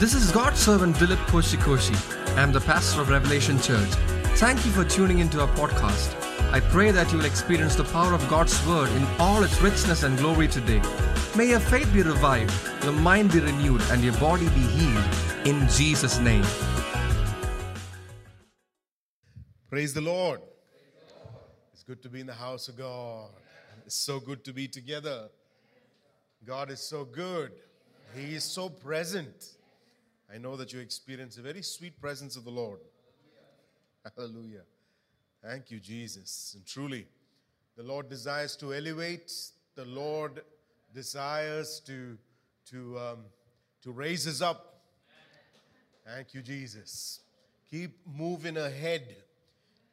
This is God's servant Dilip Koshikoshi. I am the pastor of Revelation Church. Thank you for tuning into our podcast. I pray that you will experience the power of God's word in all its richness and glory today. May your faith be revived, your mind be renewed, and your body be healed in Jesus' name. Praise the Lord. It's good to be in the house of God. It's so good to be together. God is so good. He is so present. I know that you experience a very sweet presence of the Lord. Hallelujah. Thank you, Jesus. And truly, the Lord desires to elevate, the Lord desires to, to, um, to raise us up. Thank you, Jesus. Keep moving ahead,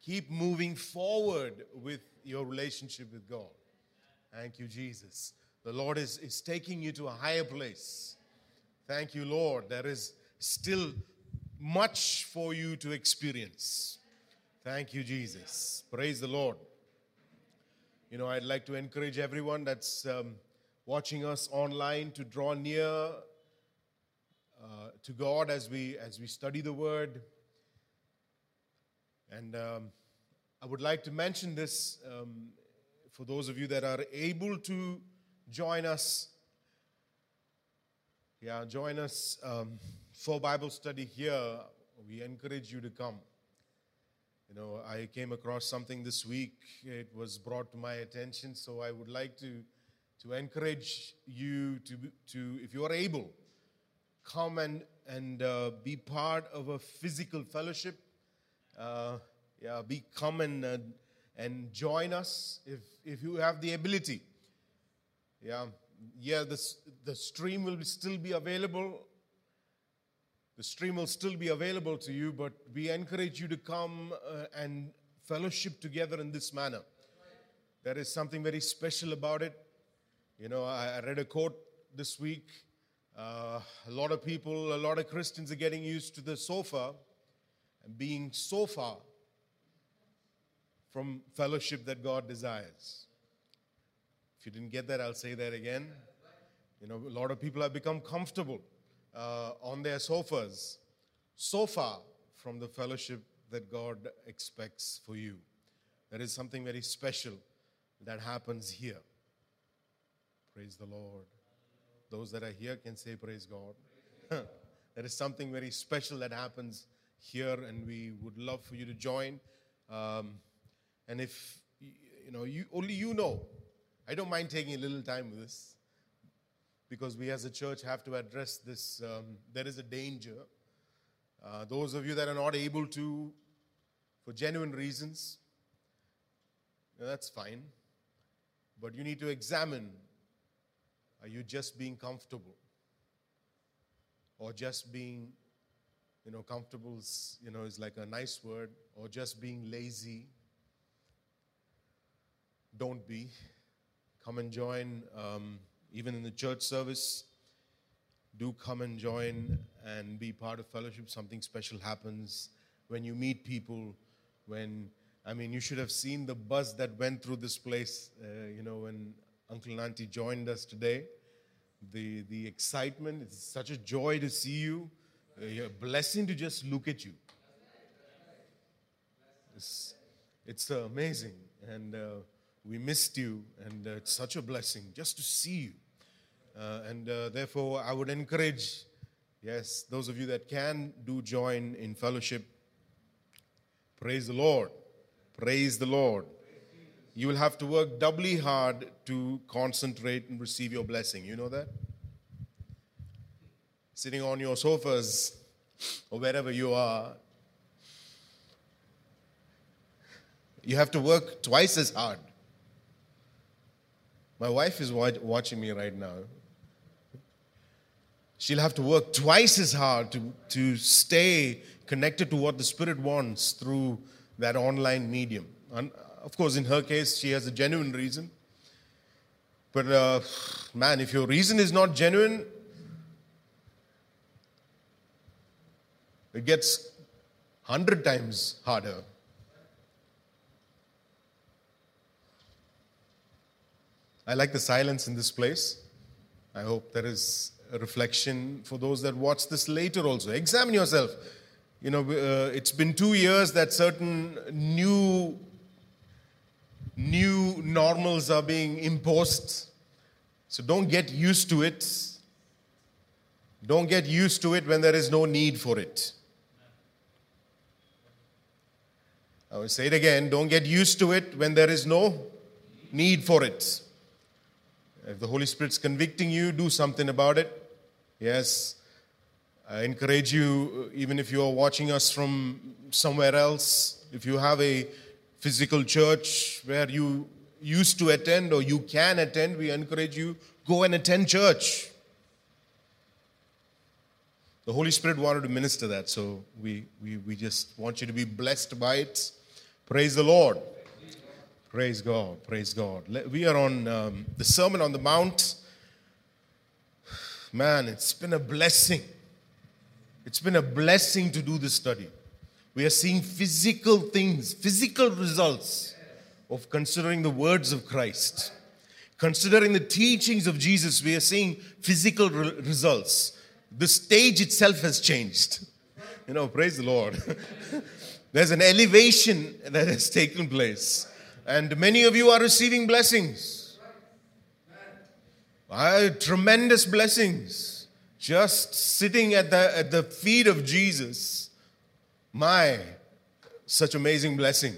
keep moving forward with your relationship with God. Thank you, Jesus. The Lord is, is taking you to a higher place. Thank you, Lord. There is still much for you to experience. Thank you, Jesus. Praise the Lord. You know, I'd like to encourage everyone that's um, watching us online to draw near uh, to God as we as we study the Word. And um, I would like to mention this um, for those of you that are able to join us. Yeah, join us um, for Bible study here. We encourage you to come. You know, I came across something this week. It was brought to my attention, so I would like to to encourage you to to, if you are able, come and and uh, be part of a physical fellowship. Uh, yeah, be come and uh, and join us if if you have the ability. Yeah, yeah. The the stream will still be available the stream will still be available to you, but we encourage you to come uh, and fellowship together in this manner. There is something very special about it. You know, I, I read a quote this week. Uh, a lot of people, a lot of Christians are getting used to the sofa and being so far from fellowship that God desires. If you didn't get that, I'll say that again. You know, a lot of people have become comfortable uh, on their sofas, so far from the fellowship that God expects for you. There is something very special that happens here. Praise the Lord. Those that are here can say, Praise God. there is something very special that happens here, and we would love for you to join. Um, and if you know, you only you know. I don't mind taking a little time with this because we as a church have to address this. Um, there is a danger. Uh, those of you that are not able to, for genuine reasons, that's fine. But you need to examine are you just being comfortable? Or just being, you know, comfortable, you know, is like a nice word, or just being lazy. Don't be. Come and join. Um, even in the church service, do come and join and be part of fellowship. Something special happens when you meet people. When I mean, you should have seen the buzz that went through this place. Uh, you know, when Uncle and Auntie joined us today, the the excitement. It's such a joy to see you. Uh, a blessing to just look at you. It's, it's amazing and. Uh, we missed you, and uh, it's such a blessing just to see you. Uh, and uh, therefore, I would encourage, yes, those of you that can do join in fellowship. Praise the Lord. Praise the Lord. You will have to work doubly hard to concentrate and receive your blessing. You know that? Sitting on your sofas or wherever you are, you have to work twice as hard my wife is watching me right now. She'll have to work twice as hard to, to stay connected to what the Spirit wants through that online medium. And of course, in her case, she has a genuine reason. But uh, man, if your reason is not genuine, it gets hundred times harder. I like the silence in this place. I hope there is a reflection for those that watch this later also. Examine yourself. You know, uh, it's been two years that certain new new normals are being imposed. So don't get used to it. Don't get used to it when there is no need for it. I will say it again don't get used to it when there is no need for it. If the Holy Spirit's convicting you, do something about it. Yes. I encourage you, even if you are watching us from somewhere else, if you have a physical church where you used to attend or you can attend, we encourage you go and attend church. The Holy Spirit wanted to minister that, so we, we, we just want you to be blessed by it. Praise the Lord. Praise God. Praise God. We are on um, the Sermon on the Mount. Man, it's been a blessing. It's been a blessing to do this study. We are seeing physical things, physical results of considering the words of Christ. Considering the teachings of Jesus, we are seeing physical re- results. The stage itself has changed. You know, praise the Lord. There's an elevation that has taken place. And many of you are receiving blessings. Uh, tremendous blessings. Just sitting at the, at the feet of Jesus. My, such amazing blessing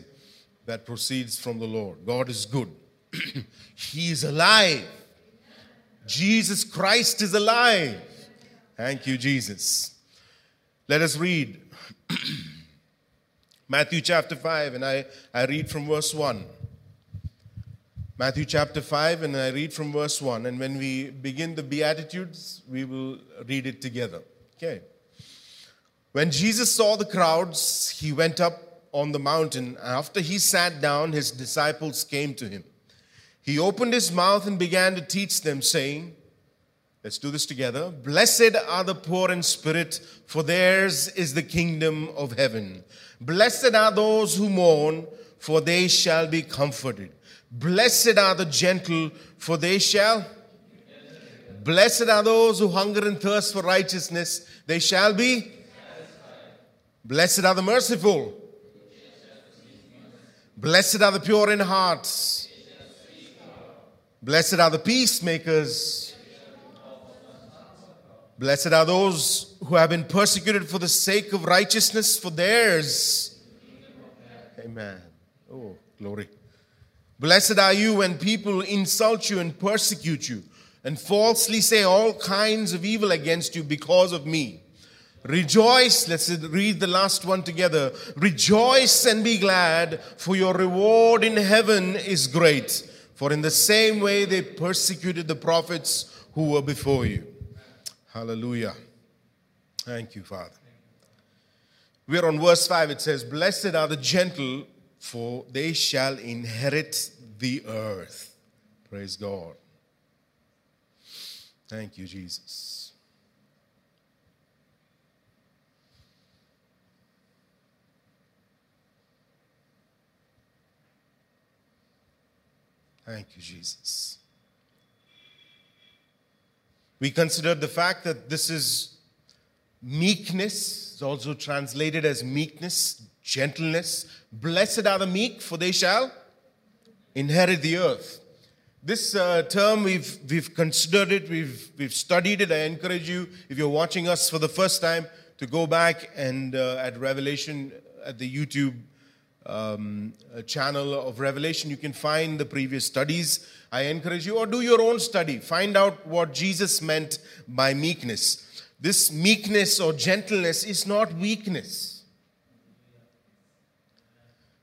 that proceeds from the Lord. God is good. he is alive. Jesus Christ is alive. Thank you, Jesus. Let us read Matthew chapter 5, and I, I read from verse 1. Matthew chapter 5, and I read from verse 1. And when we begin the Beatitudes, we will read it together. Okay. When Jesus saw the crowds, he went up on the mountain. After he sat down, his disciples came to him. He opened his mouth and began to teach them, saying, Let's do this together. Blessed are the poor in spirit, for theirs is the kingdom of heaven. Blessed are those who mourn, for they shall be comforted. Blessed are the gentle, for they shall. Blessed are those who hunger and thirst for righteousness, they shall be. Blessed are the merciful. Blessed are the pure in heart. Blessed are the peacemakers. Blessed are those who have been persecuted for the sake of righteousness, for theirs. Amen. Oh, glory. Blessed are you when people insult you and persecute you and falsely say all kinds of evil against you because of me. Rejoice, let's read the last one together. Rejoice and be glad, for your reward in heaven is great. For in the same way they persecuted the prophets who were before you. Hallelujah. Thank you, Father. We're on verse 5. It says, Blessed are the gentle, for they shall inherit the earth. Praise God. Thank you, Jesus. Thank you, Jesus. We considered the fact that this is meekness, it's also translated as meekness, gentleness. Blessed are the meek, for they shall inherit the earth. This uh, term, we've, we've considered it, we've, we've studied it. I encourage you, if you're watching us for the first time, to go back and uh, at Revelation, at the YouTube um, uh, channel of Revelation, you can find the previous studies. I encourage you, or do your own study. Find out what Jesus meant by meekness. This meekness or gentleness is not weakness.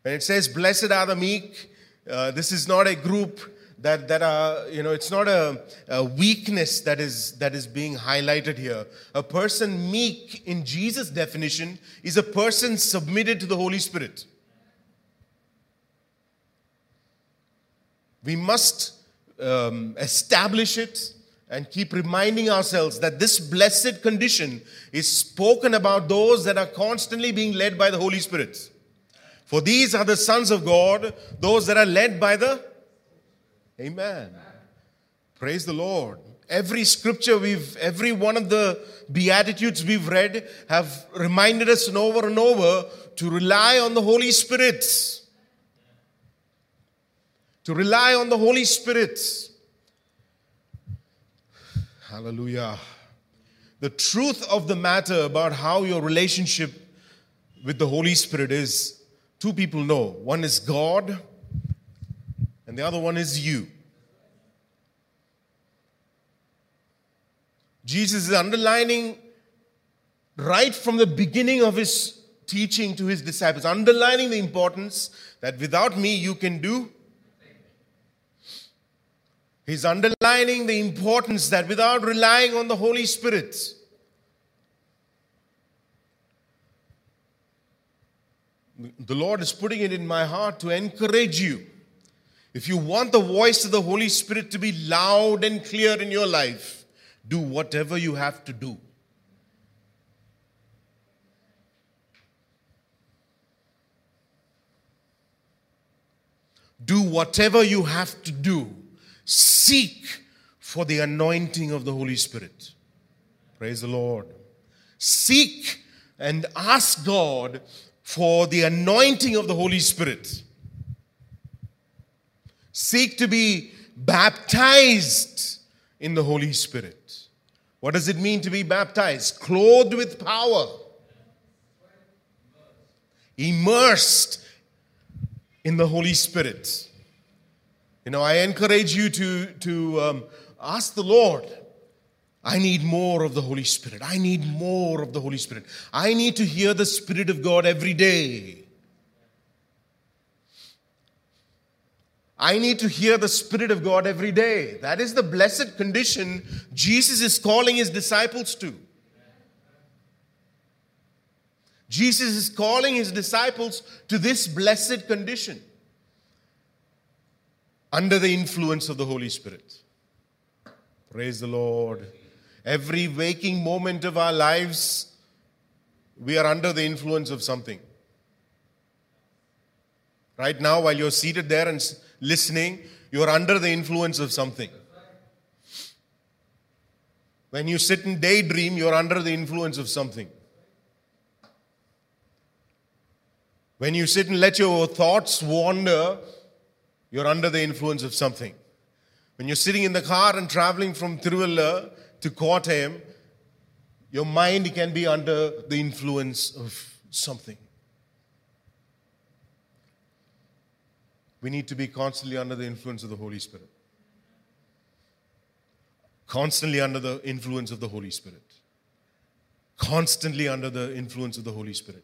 When it says, Blessed are the meek, uh, this is not a group that, that are, you know, it's not a, a, weakness that is, that is being highlighted here. A person meek, in Jesus' definition, is a person submitted to the Holy Spirit. We must um, establish it and keep reminding ourselves that this blessed condition is spoken about those that are constantly being led by the Holy Spirit. For these are the sons of God, those that are led by the Amen. Praise the Lord. Every scripture we've, every one of the Beatitudes we've read have reminded us and over and over to rely on the Holy Spirit. To rely on the Holy Spirit. Hallelujah. The truth of the matter about how your relationship with the Holy Spirit is two people know. One is God, and the other one is you. Jesus is underlining right from the beginning of his teaching to his disciples, underlining the importance that without me you can do. He's underlining the importance that without relying on the Holy Spirit, the Lord is putting it in my heart to encourage you. If you want the voice of the Holy Spirit to be loud and clear in your life, do whatever you have to do. Do whatever you have to do. Seek for the anointing of the Holy Spirit. Praise the Lord. Seek and ask God for the anointing of the Holy Spirit. Seek to be baptized in the Holy Spirit. What does it mean to be baptized? Clothed with power, immersed in the Holy Spirit. You know, I encourage you to, to um, ask the Lord. I need more of the Holy Spirit. I need more of the Holy Spirit. I need to hear the Spirit of God every day. I need to hear the Spirit of God every day. That is the blessed condition Jesus is calling his disciples to. Jesus is calling his disciples to this blessed condition under the influence of the Holy Spirit. Praise the Lord. Every waking moment of our lives, we are under the influence of something. Right now, while you're seated there and listening, you're under the influence of something. When you sit and daydream, you're under the influence of something. When you sit and let your thoughts wander, you're under the influence of something. When you're sitting in the car and traveling from Tiruvalla to quote him, your mind can be under the influence of something. we need to be constantly under the influence of the Holy Spirit. Constantly under the influence of the Holy Spirit. Constantly under the influence of the Holy Spirit.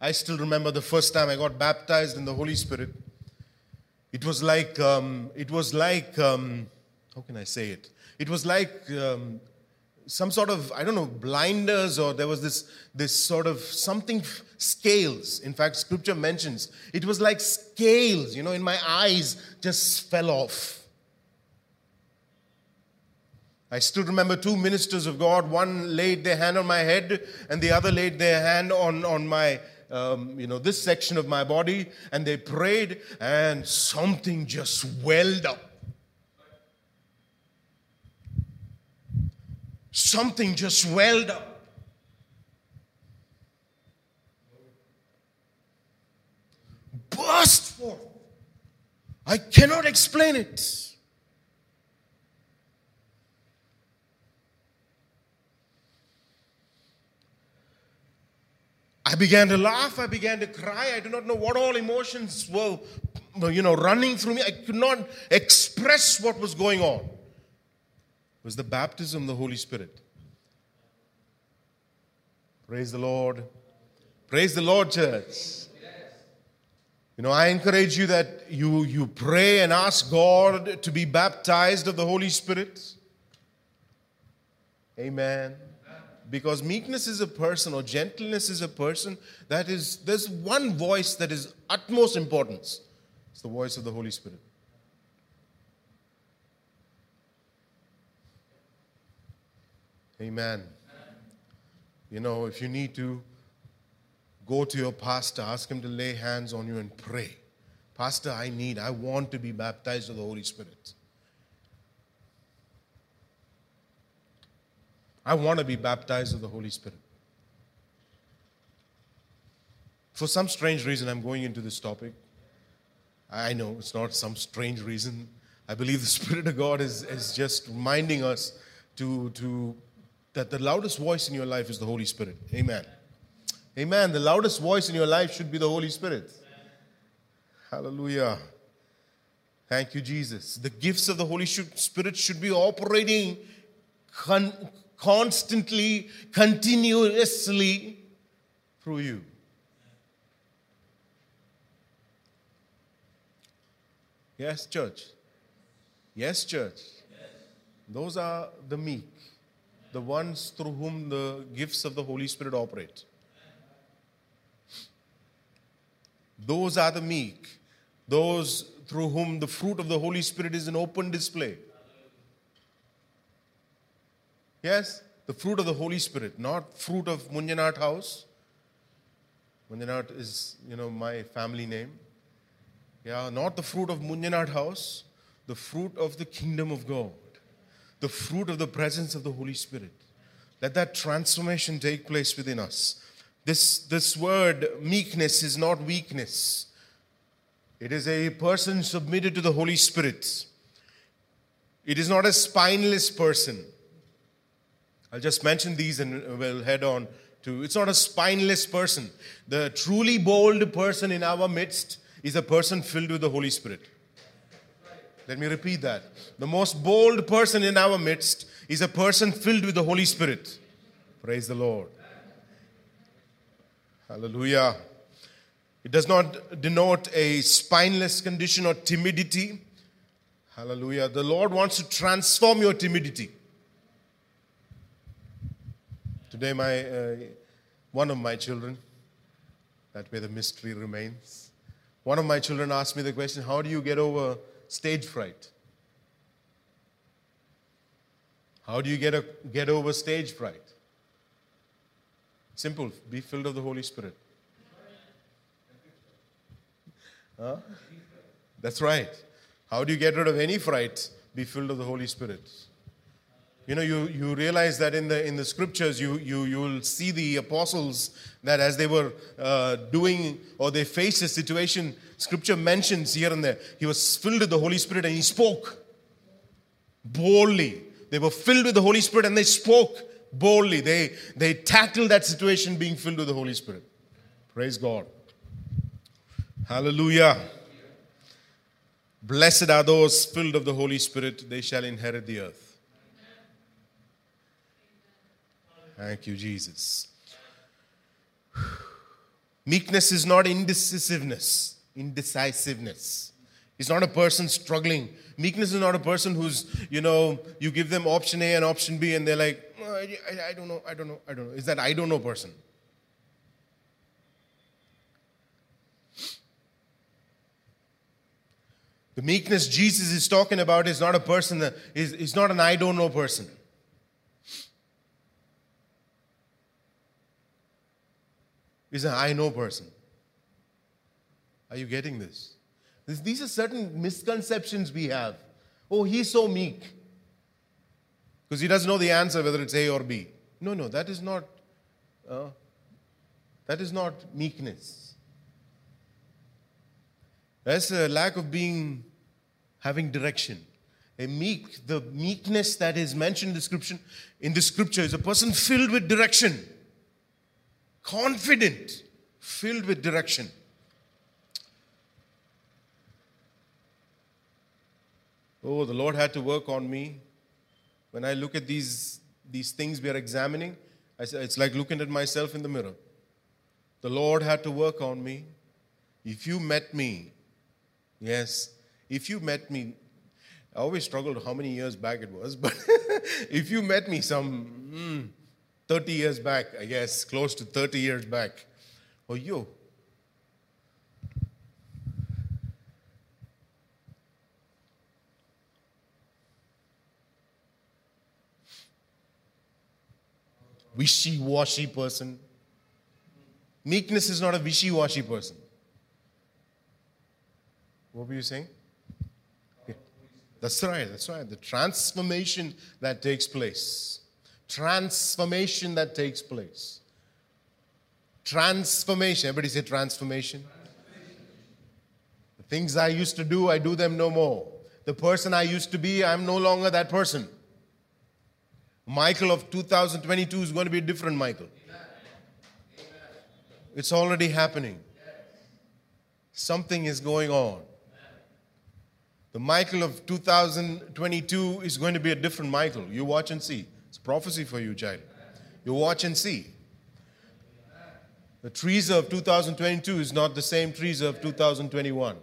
I still remember the first time I got baptized in the Holy Spirit. It was like, um, it was like, um, how can I say it? It was like um, some sort of i don't know blinders or there was this this sort of something scales. In fact scripture mentions it was like scales you know in my eyes just fell off. I still remember two ministers of god. One laid their hand on my head and the other laid their hand on on my um, you know this section of my body and they prayed and something just welled up something just welled up. Burst forth. I cannot explain it. I began to laugh, I began to cry. I do not know what all emotions were, you know, running through me. I could not express what was going on was the baptism of the Holy Spirit. Praise the Lord. Praise the Lord, church. You know, I encourage you that you, you pray and ask God to be baptized of the Holy Spirit. Amen. Because meekness is a person or gentleness is a person that is, there's one voice that is utmost importance. It's the voice of the Holy Spirit. Amen. You know, if you need to, go to your pastor, ask him to lay hands on you and pray. Pastor, I need, I want to be baptized with the Holy Spirit. I want to be baptized with the Holy Spirit. For some strange reason, I'm going into this topic. I know it's not some strange reason. I believe the Spirit of God is, is just reminding us to, to, that the loudest voice in your life is the Holy Spirit. Amen. Amen. The loudest voice in your life should be the Holy Spirit. Hallelujah. Thank you, Jesus. The gifts of the Holy Spirit should be operating con- constantly, continuously through you. Yes, church. Yes, church. Those are the meek, the ones through whom the gifts of the Holy Spirit operate. Those are the meek, those through whom the fruit of the Holy Spirit is in open display. Yes, the fruit of the Holy Spirit, not fruit of Munjanat house. Munjanat is, you know, my family name. Yeah, not the fruit of Munjanat house, the fruit of the kingdom of God, the fruit of the presence of the Holy Spirit. Let that transformation take place within us. This, this word meekness is not weakness. It is a person submitted to the Holy Spirit. It is not a spineless person. I'll just mention these and we'll head on to it's not a spineless person. The truly bold person in our midst is a person filled with the Holy Spirit. Let me repeat that. The most bold person in our midst is a person filled with the Holy Spirit. Praise the Lord. Hallelujah. It does not denote a spineless condition or timidity. Hallelujah. The Lord wants to transform your timidity. Today, my uh, one of my children, that way the mystery remains. One of my children asked me the question, How do you get over stage fright? How do you get, a, get over stage fright? Simple, be filled of the Holy Spirit. Huh? That's right. How do you get rid of any fright? Be filled of the Holy Spirit. You know, you, you realize that in the, in the scriptures, you, you, you will see the apostles that as they were uh, doing or they faced a situation, scripture mentions here and there, he was filled with the Holy Spirit and he spoke boldly. They were filled with the Holy Spirit and they spoke boldly. They, they tackled that situation being filled with the Holy Spirit. Praise God. Hallelujah. Blessed are those filled of the Holy Spirit, they shall inherit the earth. Thank you, Jesus. Meekness is not indecisiveness, indecisiveness. It's not a person struggling. Meekness is not a person who's, you know, you give them option A and option B and they're like, oh, I, I, don't know, I don't know, I don't know. Is that I don't know person? The meekness Jesus is talking about is not a person that is, is not an I don't know person. Is an I know person. Are you getting this? These are certain misconceptions we have. Oh, he's so meek. Because he doesn't know the answer whether it's A or B. No, no, that is not uh, that is not meekness. That's a lack of being having direction. A meek, the meekness that is mentioned in the scripture, in the scripture is a person filled with direction, confident, filled with direction. Oh, the Lord had to work on me. When I look at these, these things we are examining, I say, it's like looking at myself in the mirror. The Lord had to work on me. If you met me, yes, if you met me, I always struggled how many years back it was, but if you met me some mm, 30 years back, I guess, close to 30 years back, oh, yo. Wishy washy person. Meekness is not a wishy washy person. What were you saying? That's right, that's right. The transformation that takes place. Transformation that takes place. Transformation. Everybody say transformation. The things I used to do, I do them no more. The person I used to be, I'm no longer that person. Michael of 2022 is going to be a different Michael. It's already happening. Something is going on. The Michael of 2022 is going to be a different Michael. You watch and see. Prophecy for you, child. You watch and see. The trees of 2022 is not the same trees of 2021.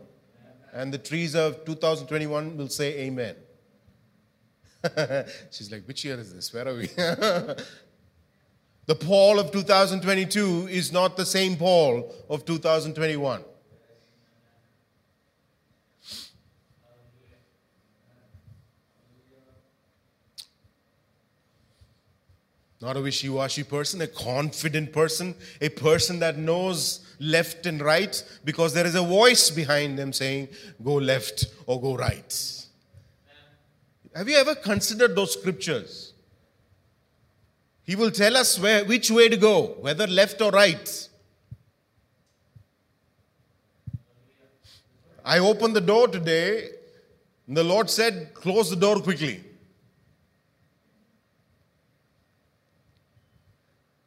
And the trees of 2021 will say amen. She's like, which year is this? Where are we? the Paul of 2022 is not the same Paul of 2021. Not a wishy washy person, a confident person, a person that knows left and right because there is a voice behind them saying, go left or go right. Have you ever considered those scriptures? He will tell us where, which way to go, whether left or right. I opened the door today, and the Lord said, Close the door quickly.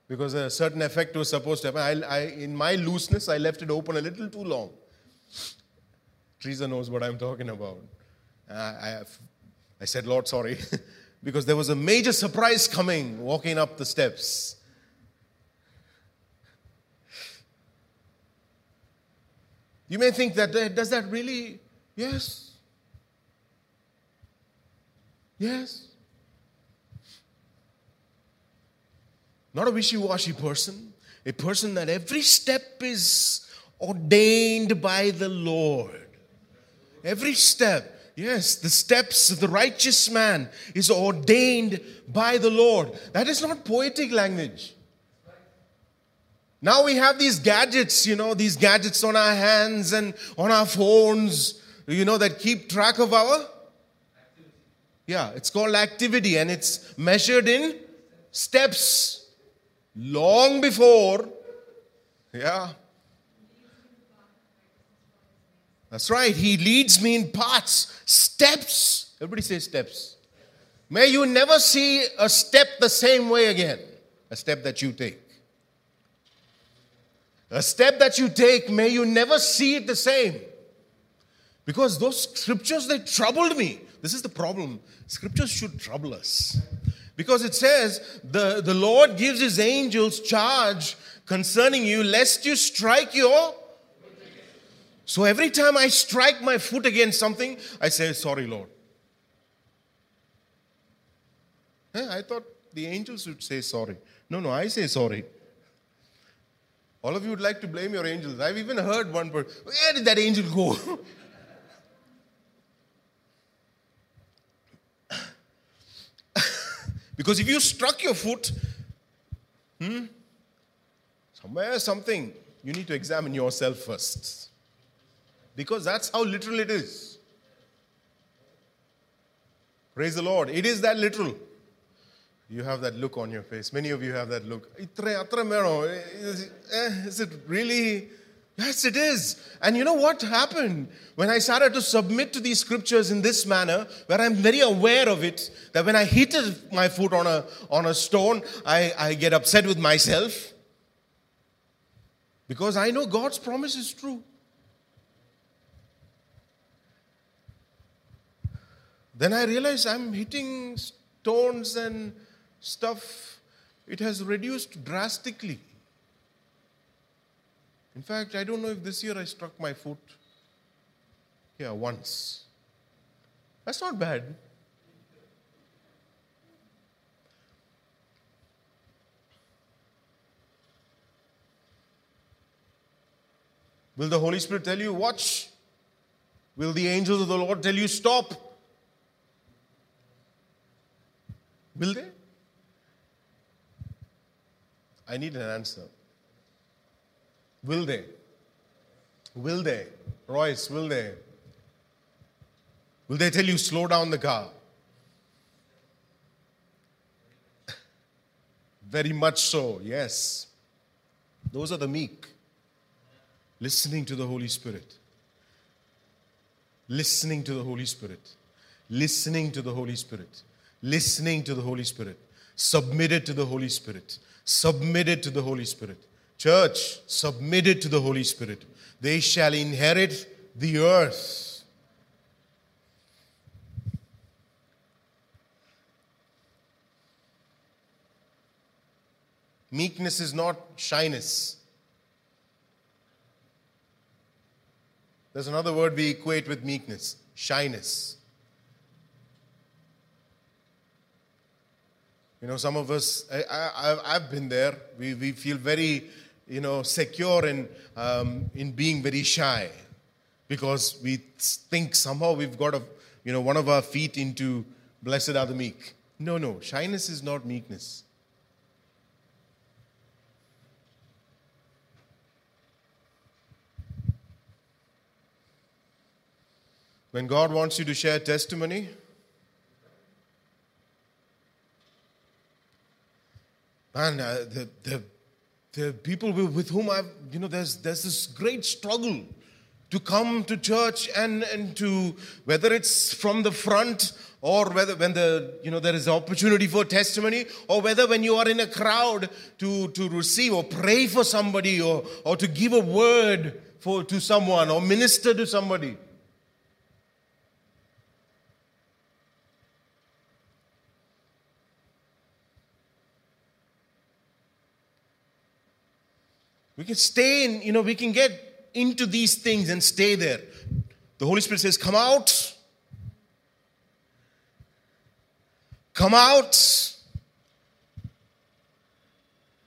Because a certain effect was supposed to happen. I, I, in my looseness, I left it open a little too long. Teresa knows what I'm talking about. Uh, I, I said, Lord, sorry, because there was a major surprise coming walking up the steps. You may think that, does that really? Yes. Yes. Not a wishy washy person, a person that every step is ordained by the Lord. Every step. Yes, the steps of the righteous man is ordained by the Lord. That is not poetic language. Now we have these gadgets, you know, these gadgets on our hands and on our phones, you know, that keep track of our. Yeah, it's called activity and it's measured in steps long before, yeah. That's right. He leads me in paths, steps. Everybody say steps. May you never see a step the same way again, a step that you take. A step that you take, may you never see it the same. Because those scriptures, they troubled me. This is the problem. Scriptures should trouble us. Because it says, the, the Lord gives his angels charge concerning you, lest you strike your. So every time I strike my foot against something, I say, Sorry, Lord. I thought the angels would say sorry. No, no, I say sorry. All of you would like to blame your angels. I've even heard one person, where did that angel go? Because if you struck your foot, hmm, somewhere, something, you need to examine yourself first. Because that's how literal it is. Praise the Lord. It is that literal. You have that look on your face. Many of you have that look. Is it really Yes, it is. And you know what happened? When I started to submit to these scriptures in this manner, where I'm very aware of it, that when I hit my foot on a, on a stone, I, I get upset with myself. Because I know God's promise is true. Then I realize I'm hitting stones and stuff. It has reduced drastically. In fact, I don't know if this year I struck my foot here once. That's not bad. Will the Holy Spirit tell you, watch? Will the angels of the Lord tell you, stop? Will they? I need an answer. Will they? Will they? Royce, will they? Will they tell you slow down the car? Very much so, yes. Those are the meek. Listening to the Holy Spirit. Listening to the Holy Spirit. Listening to the Holy Spirit. Listening to the Holy Spirit. Submitted to the Holy Spirit. Submitted to the Holy Spirit. Church, submitted to the Holy Spirit. They shall inherit the earth. Meekness is not shyness. There's another word we equate with meekness shyness. You know, some of us, I, have been there, we, we feel very, you know, secure in, um, in being very shy because we think somehow we've got a, you know, one of our feet into blessed are the meek. No, no, shyness is not meekness. When God wants you to share testimony, man, uh, the, the, the people with whom I've, you know, there's, there's this great struggle to come to church and, and to, whether it's from the front or whether when the, you know, there is opportunity for testimony or whether when you are in a crowd to, to receive or pray for somebody or, or to give a word for, to someone or minister to somebody. Can stay in, you know, we can get into these things and stay there. The Holy Spirit says, Come out. Come out.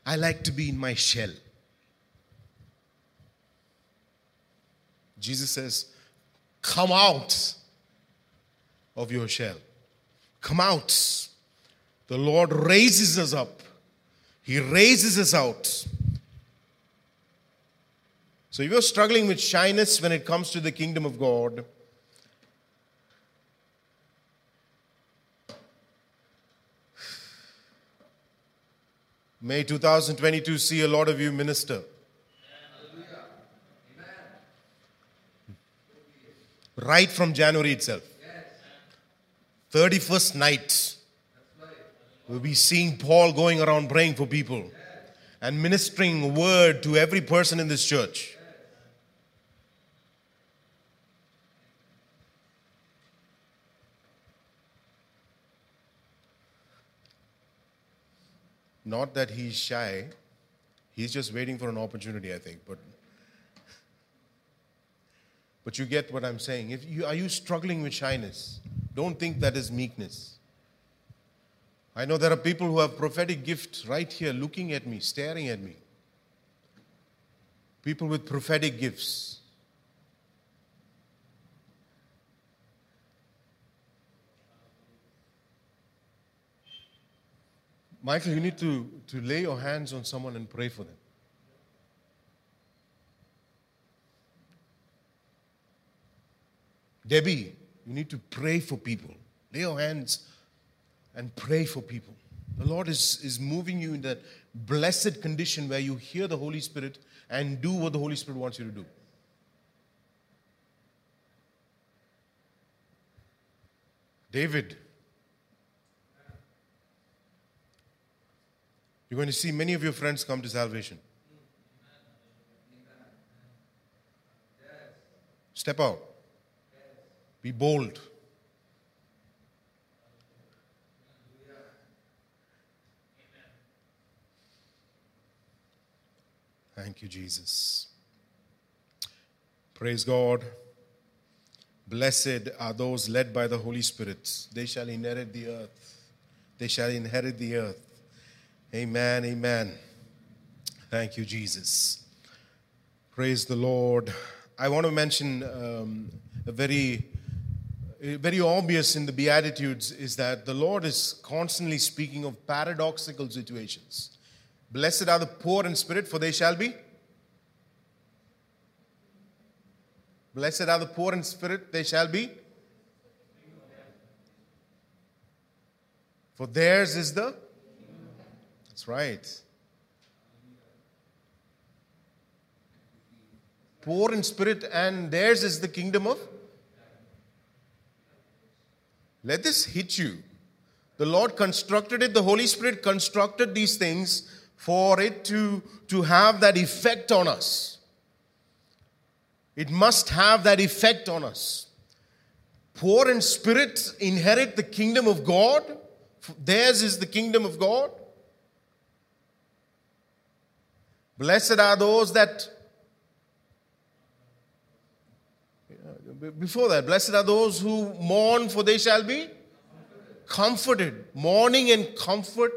I like to be in my shell. Jesus says, Come out of your shell. Come out. The Lord raises us up, He raises us out. So if you're struggling with shyness when it comes to the kingdom of God, May 2022 see a lot of you minister. Right from January itself. 31st night, we'll be seeing Paul going around praying for people and ministering word to every person in this church. Not that he's shy, he's just waiting for an opportunity, I think. But, but you get what I'm saying. If you, are you struggling with shyness? Don't think that is meekness. I know there are people who have prophetic gift right here looking at me, staring at me. People with prophetic gifts. Michael, you need to, to lay your hands on someone and pray for them. Debbie, you need to pray for people. Lay your hands and pray for people. The Lord is, is moving you in that blessed condition where you hear the Holy Spirit and do what the Holy Spirit wants you to do. David, You're going to see many of your friends come to salvation. Step out. Be bold. Thank you, Jesus. Praise God. Blessed are those led by the Holy Spirit. They shall inherit the earth. They shall inherit the earth. Amen. Amen. Thank you, Jesus. Praise the Lord. I want to mention um, a very, very obvious in the Beatitudes is that the Lord is constantly speaking of paradoxical situations. Blessed are the poor in spirit, for they shall be. Blessed are the poor in spirit, they shall be. For theirs is the That's right. Poor in spirit, and theirs is the kingdom of. Let this hit you. The Lord constructed it, the Holy Spirit constructed these things for it to, to have that effect on us. It must have that effect on us. Poor in spirit inherit the kingdom of God. Theirs is the kingdom of God. Blessed are those that before that, blessed are those who mourn, for they shall be comforted. Mourning and comfort.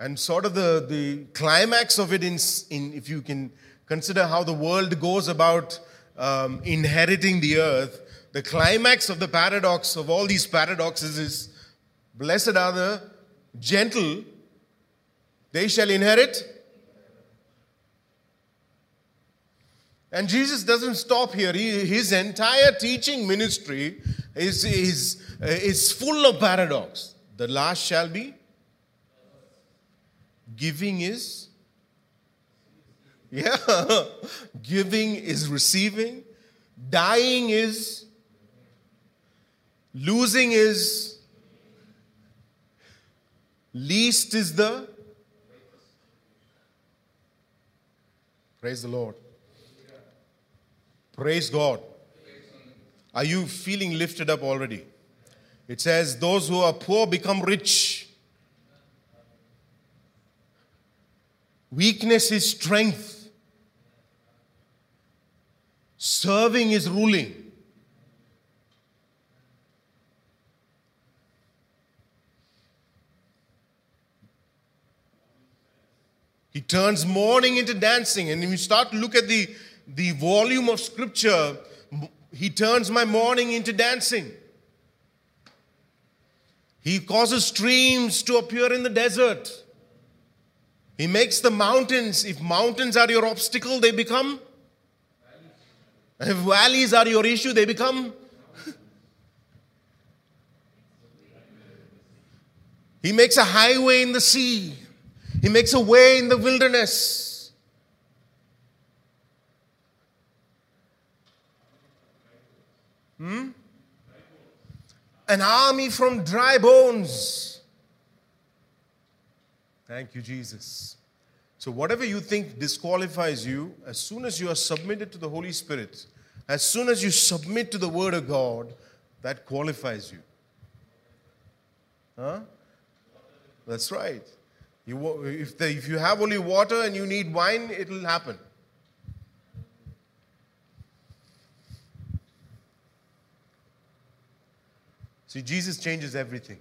And sort of the, the climax of it, in, in, if you can consider how the world goes about um, inheriting the earth, the climax of the paradox of all these paradoxes is blessed are the gentle, they shall inherit And Jesus doesn't stop here. He, his entire teaching ministry is, is, is full of paradox. The last shall be. Giving is. Yeah. Giving is receiving. Dying is. Losing is. Least is the. Praise the Lord. Praise God. Are you feeling lifted up already? It says, Those who are poor become rich. Weakness is strength. Serving is ruling. Turns mourning into dancing. And if you start to look at the the volume of scripture, he turns my mourning into dancing. He causes streams to appear in the desert. He makes the mountains, if mountains are your obstacle, they become. If valleys are your issue, they become. he makes a highway in the sea. He makes a way in the wilderness. Hmm? An army from dry bones. Thank you, Jesus. So, whatever you think disqualifies you, as soon as you are submitted to the Holy Spirit, as soon as you submit to the Word of God, that qualifies you. Huh? That's right. You, if, the, if you have only water and you need wine, it will happen. See, Jesus changes everything.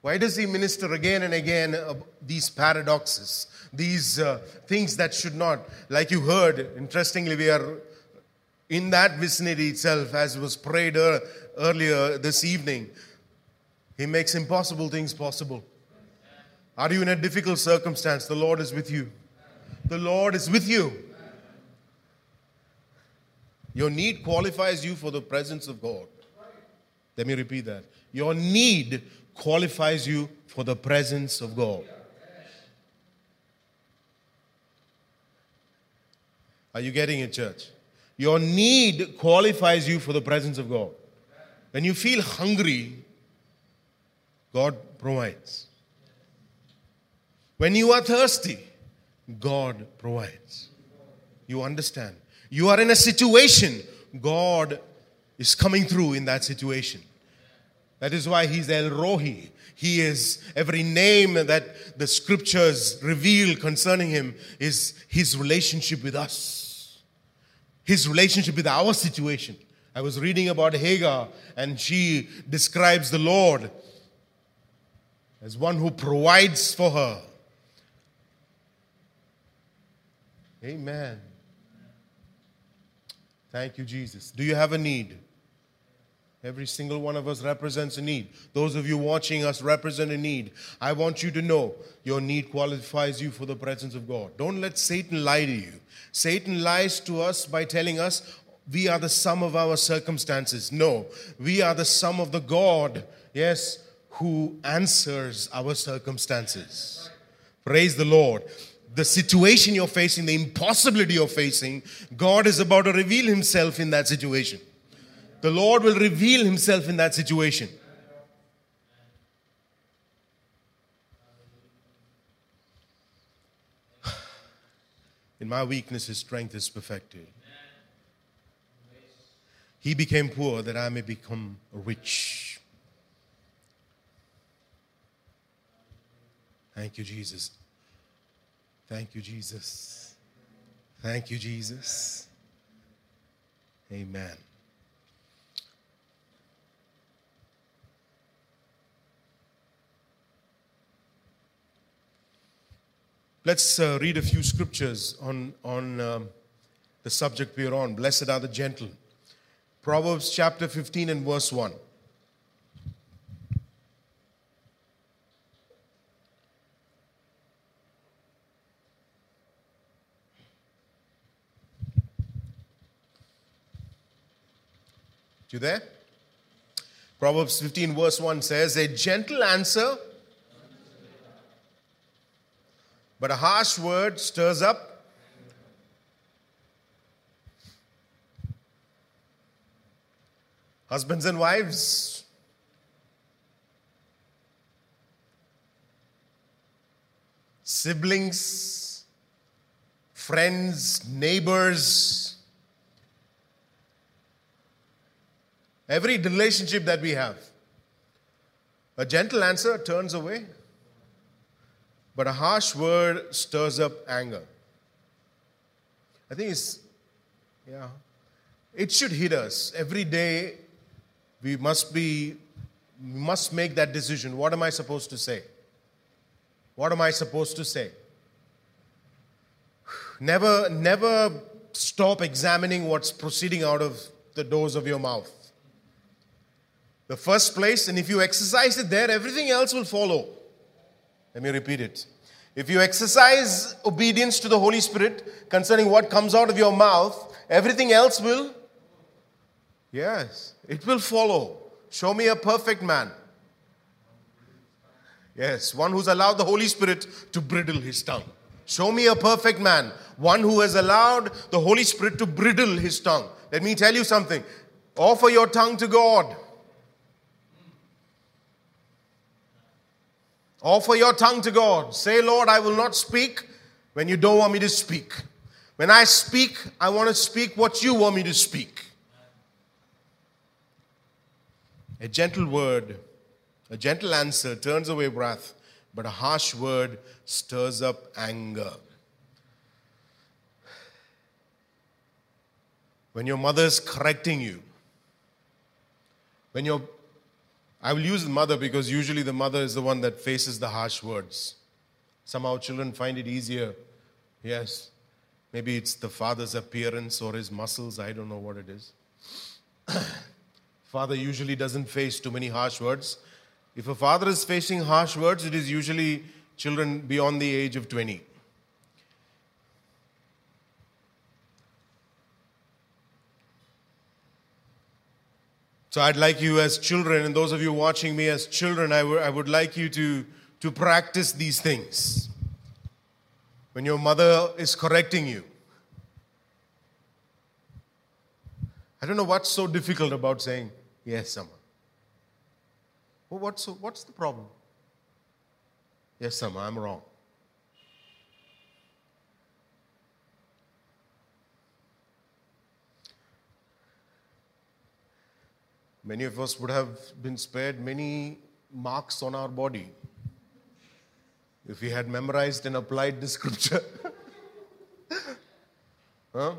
Why does he minister again and again uh, these paradoxes, these uh, things that should not? Like you heard, interestingly, we are in that vicinity itself, as was prayed er- earlier this evening. He makes impossible things possible. Are you in a difficult circumstance? The Lord is with you. The Lord is with you. Your need qualifies you for the presence of God. Let me repeat that. Your need qualifies you for the presence of God. Are you getting it, church? Your need qualifies you for the presence of God. When you feel hungry, God provides. When you are thirsty, God provides. You understand? You are in a situation, God is coming through in that situation. That is why he's El Roi. He is every name that the scriptures reveal concerning him is his relationship with us, his relationship with our situation. I was reading about Hagar, and she describes the Lord as one who provides for her. Amen. Thank you, Jesus. Do you have a need? Every single one of us represents a need. Those of you watching us represent a need. I want you to know your need qualifies you for the presence of God. Don't let Satan lie to you. Satan lies to us by telling us we are the sum of our circumstances. No, we are the sum of the God, yes, who answers our circumstances. Praise the Lord. The situation you're facing, the impossibility you're facing, God is about to reveal Himself in that situation. The Lord will reveal Himself in that situation. In my weakness, His strength is perfected. He became poor that I may become rich. Thank you, Jesus. Thank you, Jesus. Thank you, Jesus. Amen. Let's uh, read a few scriptures on, on um, the subject we are on. Blessed are the gentle. Proverbs chapter 15 and verse 1. You there? Proverbs 15, verse 1 says, A gentle answer, but a harsh word stirs up. Husbands and wives, siblings, friends, neighbors, every relationship that we have. A gentle answer turns away, but a harsh word stirs up anger. I think it's, yeah, it should hit us. Every day we must be, we must make that decision. What am I supposed to say? What am I supposed to say? Never, never stop examining what's proceeding out of the doors of your mouth. The first place, and if you exercise it there, everything else will follow. Let me repeat it. If you exercise obedience to the Holy Spirit concerning what comes out of your mouth, everything else will, yes, it will follow. Show me a perfect man. Yes, one who's allowed the Holy Spirit to bridle his tongue. Show me a perfect man, one who has allowed the Holy Spirit to bridle his tongue. Let me tell you something. Offer your tongue to God. Offer your tongue to God. Say, Lord, I will not speak when you don't want me to speak. When I speak, I want to speak what you want me to speak. A gentle word, a gentle answer turns away wrath, but a harsh word stirs up anger. When your mother is correcting you, when your I will use the mother because usually the mother is the one that faces the harsh words. Somehow children find it easier. Yes. Maybe it's the father's appearance or his muscles. I don't know what it is. father usually doesn't face too many harsh words. If a father is facing harsh words, it is usually children beyond the age of 20. So I'd like you as children, and those of you watching me as children, I, w- I would like you to, to practice these things. When your mother is correcting you, I don't know what's so difficult about saying, yes, Sama. Well, what's, what's the problem? Yes, Sama, I'm wrong. Many of us would have been spared many marks on our body if we had memorized and applied the scripture. huh?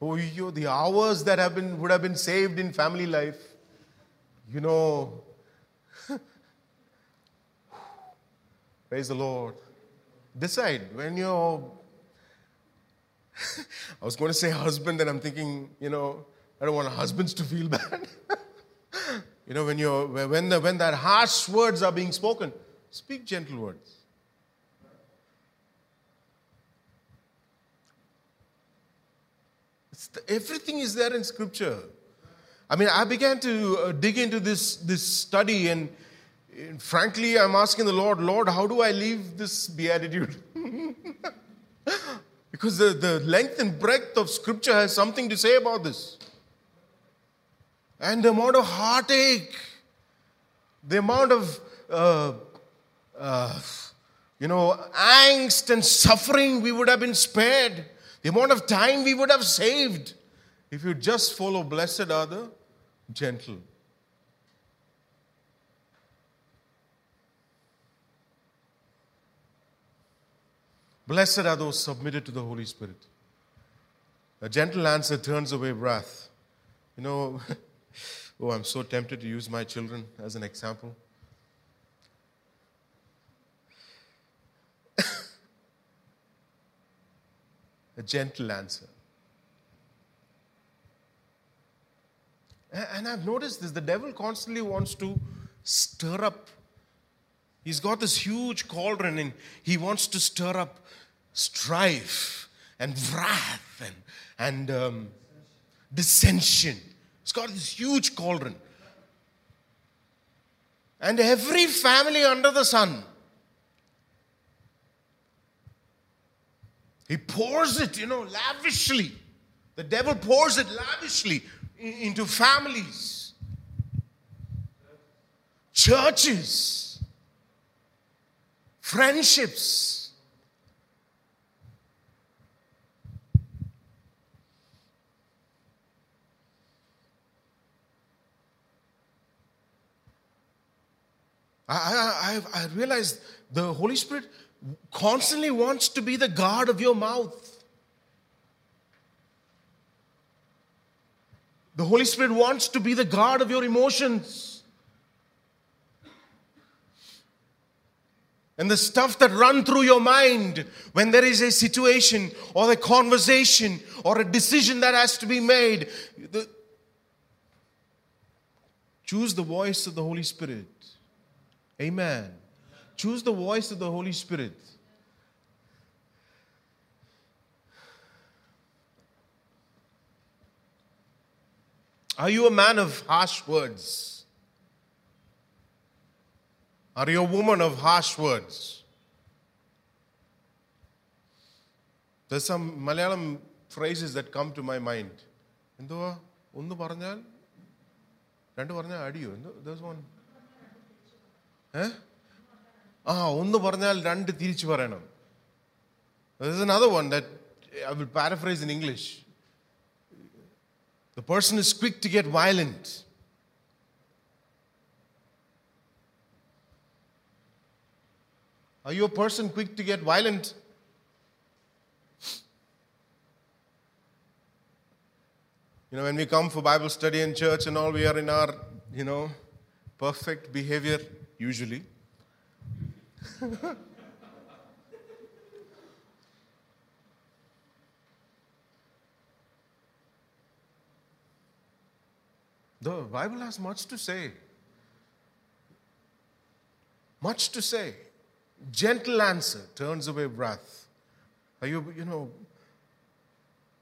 Oh, you, the hours that have been, would have been saved in family life. You know, praise the Lord. Decide when you're I was going to say husband, and I'm thinking, you know, I don't want husbands to feel bad. you know, when you're when the, when that harsh words are being spoken, speak gentle words. The- everything is there in Scripture. I mean, I began to uh, dig into this, this study, and, and frankly, I'm asking the Lord, Lord, how do I leave this beatitude? Because the, the length and breadth of Scripture has something to say about this. And the amount of heartache, the amount of, uh, uh, you know, angst and suffering we would have been spared, the amount of time we would have saved if you just follow blessed are the gentle. Blessed are those submitted to the Holy Spirit. A gentle answer turns away wrath. You know, oh, I'm so tempted to use my children as an example. a gentle answer. And I've noticed this the devil constantly wants to stir up. He's got this huge cauldron and he wants to stir up strife and wrath and, and um, dissension. He's got this huge cauldron. And every family under the sun, he pours it, you know, lavishly. The devil pours it lavishly into families, churches, friendships. I, I, I've- realized the Holy Spirit constantly wants to be the guard of your mouth. The Holy Spirit wants to be the guard of your emotions. And the stuff that run through your mind when there is a situation or a conversation or a decision that has to be made. The- choose the voice of the Holy Spirit. Amen. Choose the voice of the Holy Spirit. Are you a man of harsh words? Are you a woman of harsh words? There's some Malayalam phrases that come to my mind. എന്തുവാ ഒന്ന് പറഞ്ഞാൽ രണ്ട് പറഞ്ഞാൽ അടിയോ എന്തോ there's one ഏ ആ ഒന്ന് പറഞ്ഞാൽ രണ്ട് തിരിച്ചു പറയണം There's another one that I will paraphrase in English. The person is quick to get violent. Are you a person quick to get violent? You know, when we come for Bible study in church and all, we are in our, you know, perfect behavior, usually. The Bible has much to say. Much to say. Gentle answer turns away wrath. Are you, you know,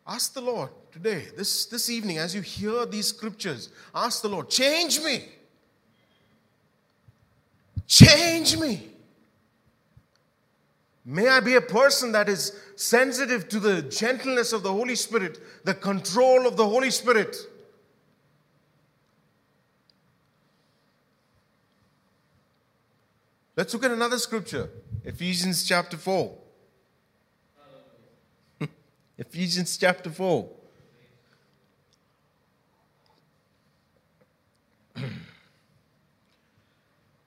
ask the Lord today, this, this evening, as you hear these scriptures, ask the Lord, change me. Change me. May I be a person that is sensitive to the gentleness of the Holy Spirit, the control of the Holy Spirit. Let's look at another scripture Ephesians chapter 4. Ephesians chapter 4.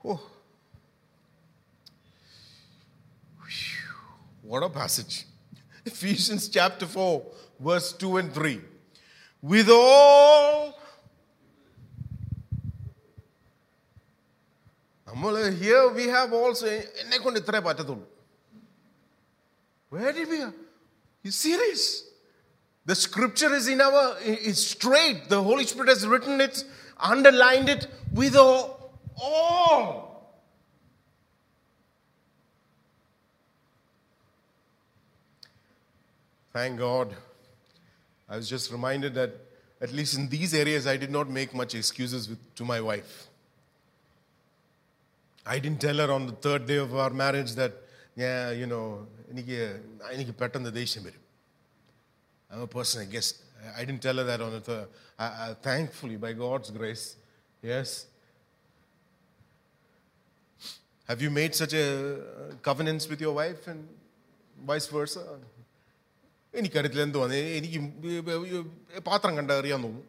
Oh. What a passage. Ephesians chapter 4, verse 2 and 3. With all നമ്മൾ here we have also എന്നെ കൊണ്ട് ഇത്രേ പറ്റത്തുള്ളൂ Where did we? You serious? The scripture is in our, it's straight. The Holy Spirit has written it, underlined it with all. all. Thank God. I was just reminded that, at least in these areas, I did not make much excuses with, to my wife. I didn't tell her on the third day of our marriage that, yeah, you know, I'm a person, I guess. I didn't tell her that on the third. I, I, thankfully, by God's grace, yes. Have you made such a uh, covenants with your wife and vice versa? എനിക്കറിയത്തില്ല എന്തുവാന്ന് എനിക്ക് പാത്രം കണ്ട അറിയാൻ തോന്നുന്നു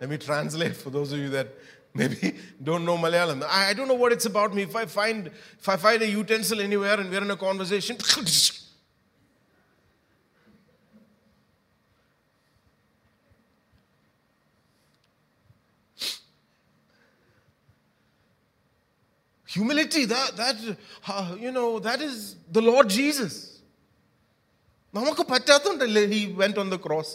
Let me translate for those of you that maybe don't know Malayalam. I, I don't know what it's about me. If I find if I find a utensil anywhere and we're in a conversation, humility that that uh, you know that is the Lord Jesus. നമുക്ക് പറ്റാത്തോണ്ടല്ലേ he went on the cross.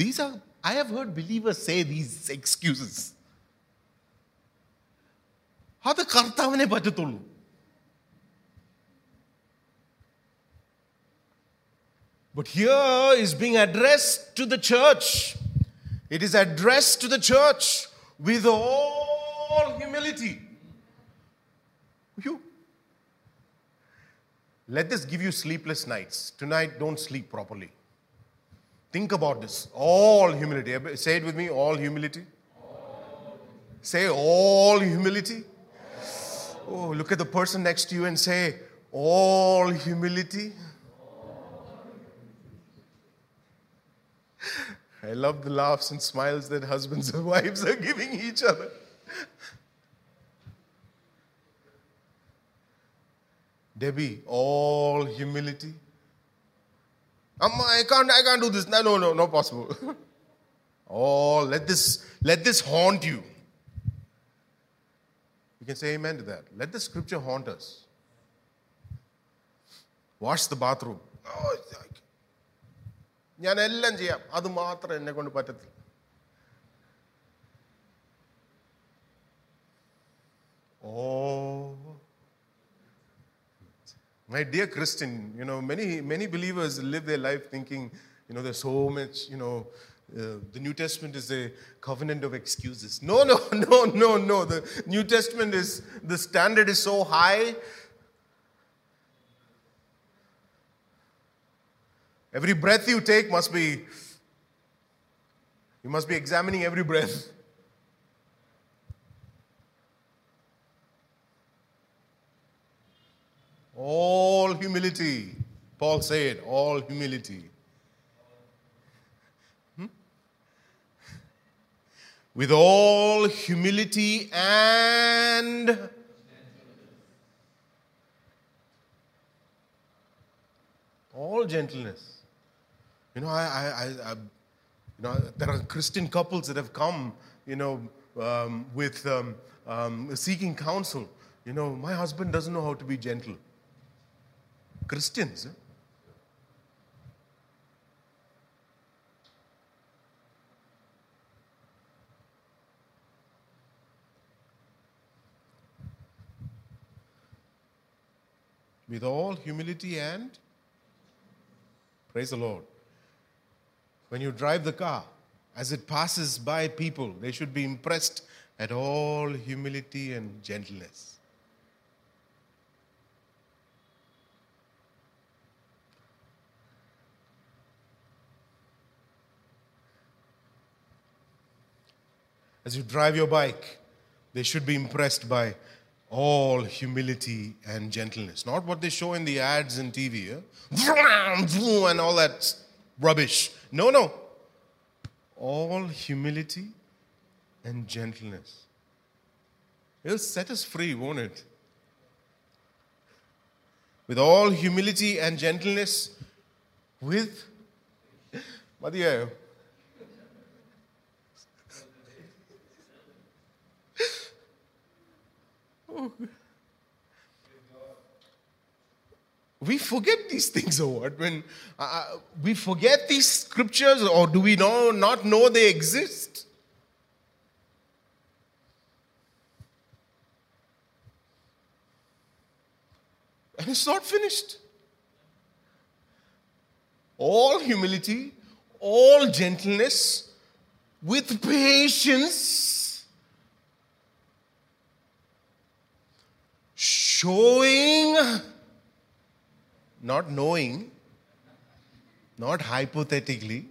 These are I have heard believers say these excuses. അത് കർത്താവിനെ പറ്റത്തുള്ളൂ But here is being addressed to the church. It is addressed to the church with all humility. You. Let this give you sleepless nights. Tonight, don't sleep properly. Think about this. All humility. Say it with me all humility. Say all humility. Oh, look at the person next to you and say, all humility. I love the laughs and smiles that husbands and wives are giving each other. Debbie, all humility. Amma, I can't, I can't do this. No, no, no, not possible. oh, let this, let this haunt you. You can say amen to that. Let the scripture haunt us. Wash the bathroom. Oh, it's like- ഞാൻ എല്ലാം ചെയ്യാം അത് മാത്രം എന്നെ കൊണ്ട് പറ്റത്തില്ല ഓ my dear Christian, you know, many, many believers live their life thinking, you know, there's so much, you know, uh, the New Testament is a covenant of excuses. No, no, no, no, no. The New Testament is, the standard is so high. Every breath you take must be, you must be examining every breath. All humility. Paul said, all humility. Hmm? With all humility and all gentleness. You know, I, I, I, you know, there are Christian couples that have come, you know, um, with um, um, seeking counsel. You know, my husband doesn't know how to be gentle. Christians. eh? With all humility and praise the Lord. When you drive the car, as it passes by people, they should be impressed at all humility and gentleness. as you drive your bike, they should be impressed by all humility and gentleness. Not what they show in the ads and TV, eh? Vroom, vroom, and all that rubbish. No, no. All humility and gentleness. It'll set us free, won't it? With all humility and gentleness, with. മതിയായോ we forget these things or what when uh, we forget these scriptures or do we know, not know they exist? And it's not finished. All humility, all gentleness, with patience, showing, not knowing, not hypothetically,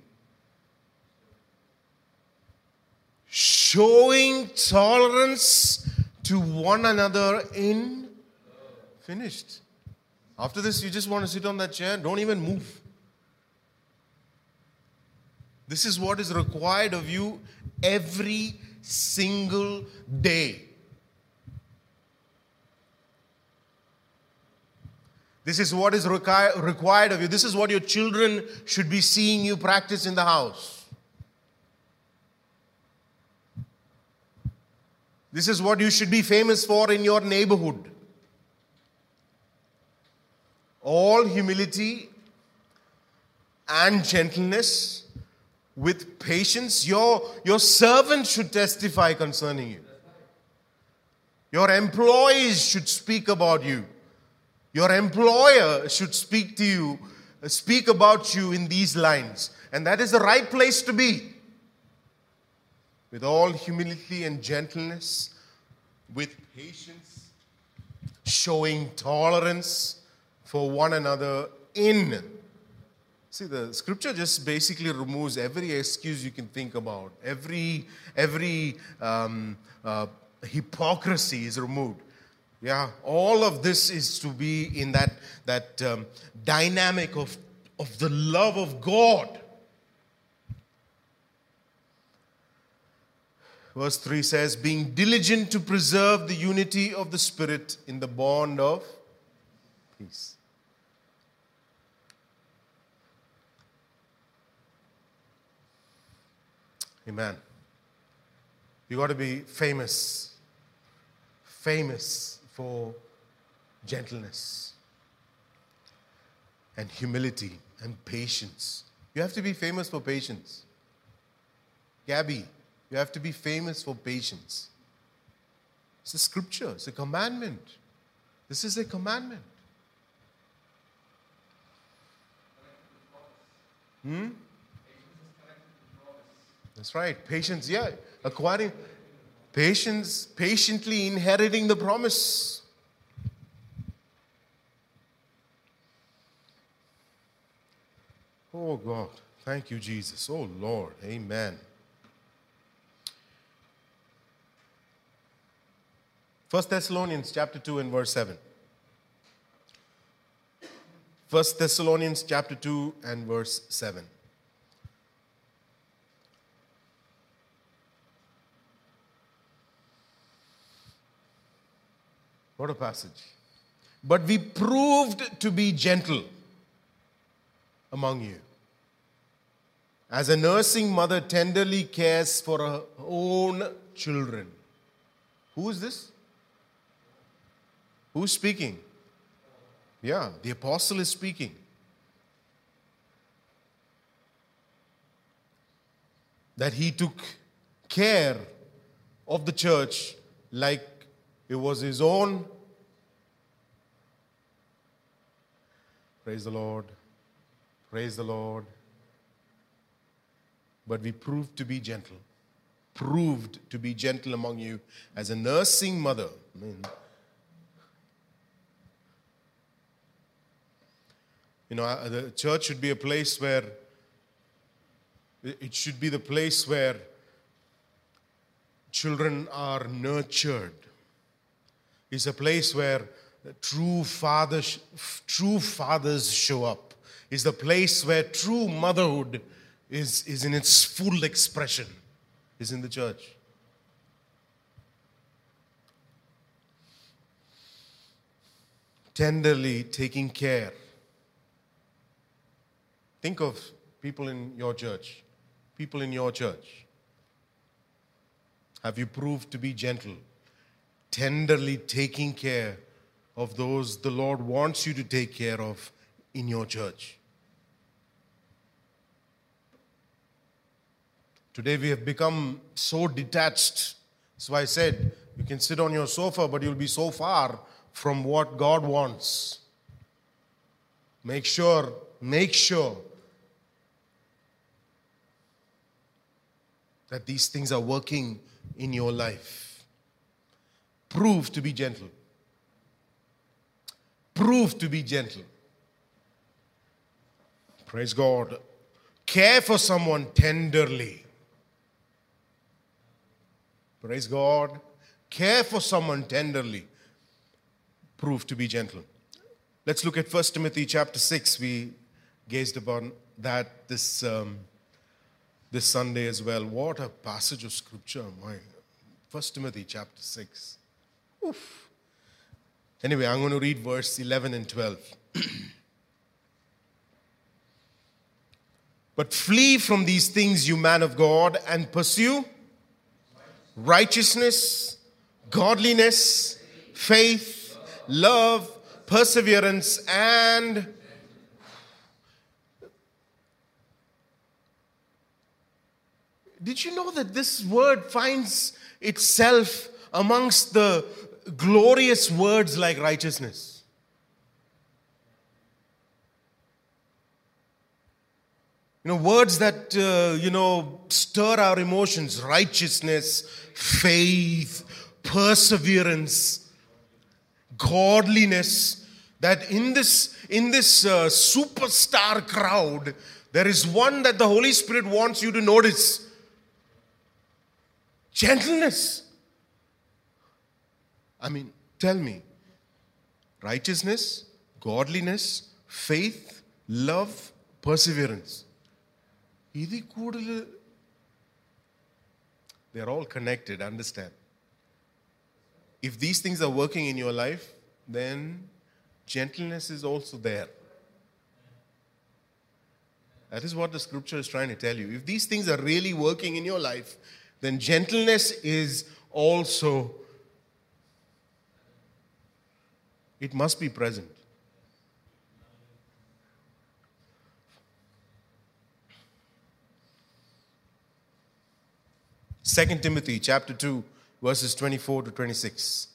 showing tolerance to one another in finished. After this, you just want to sit on that chair, don't even move. This is what is required of you every single day. This is what is requi- required of you. This is what your children should be seeing you practice in the house. This is what you should be famous for in your neighborhood. All humility and gentleness with patience. Your, your servant should testify concerning you. Your employees should speak about you. Your employer should speak to you, uh, speak about you in these lines. And that is the right place to be. With all humility and gentleness, with patience, showing tolerance for one another in. See, the scripture just basically removes every excuse you can think about, every, every um, uh, hypocrisy is removed. Yeah, all of this is to be in that, that um, dynamic of, of the love of God. Verse 3 says, being diligent to preserve the unity of the Spirit in the bond of peace. Amen. You got to be famous. Famous for gentleness and humility and patience. You have to be famous for patience. Gabby, you have to be famous for patience. It's a scripture, it's a commandment. This is a commandment. Hmm? That's right. Patience, yeah. Acquiring patience, patiently inheriting the promise. Oh God, thank you, Jesus. Oh Lord, amen. First Thessalonians chapter 2 and verse 7. First Thessalonians chapter 2 and verse 7. What a passage. But we proved to be gentle among you. As a nursing mother tenderly cares for her own children. Who is this? Who's speaking? Yeah, the apostle is speaking. That he took care of the church like it was his own. Praise the Lord. Praise the Lord. But we proved to be gentle. Proved to be gentle among you as a nursing mother. You know, uh, the church should be a place where it should be the place where children are nurtured is a place where true fathers, true fathers show up. Is the place where true motherhood is, is in its full expression, is in the church. Tenderly taking care. Think of people in your church, people in your church. Have you proved to be gentle? tenderly taking care of those the Lord wants you to take care of in your church. Today we have become so detached. That's why I said you can sit on your sofa, but you'll be so far from what God wants. Make sure, make sure that these things are working in your life. Prove to be gentle. Prove to be gentle. Praise God. Care for someone tenderly. Praise God. Care for someone tenderly. Prove to be gentle. Let's look at 1 Timothy chapter 6. We gazed upon that this, um, this Sunday as well. What a passage of scripture. My 1 Timothy chapter 6. Oof. Anyway, I'm going to read verse 11 and 12. but flee from these things, you man of God, and pursue righteousness, godliness, faith, love, perseverance, and Did you know that this word finds itself amongst the glorious words like righteousness? You know, words that, uh, you know, stir our emotions righteousness, faith, perseverance, godliness. That in this, in this uh, superstar crowd, there is one that the Holy Spirit wants you to notice gentleness. I mean, tell me righteousness, godliness, faith, love, perseverance. They are all connected, understand. If these things are working in your life, then gentleness is also there. That is what the scripture is trying to tell you. If these things are really working in your life, then gentleness is also it must be present. Second Timothy chapter 2, verses 24 to 26.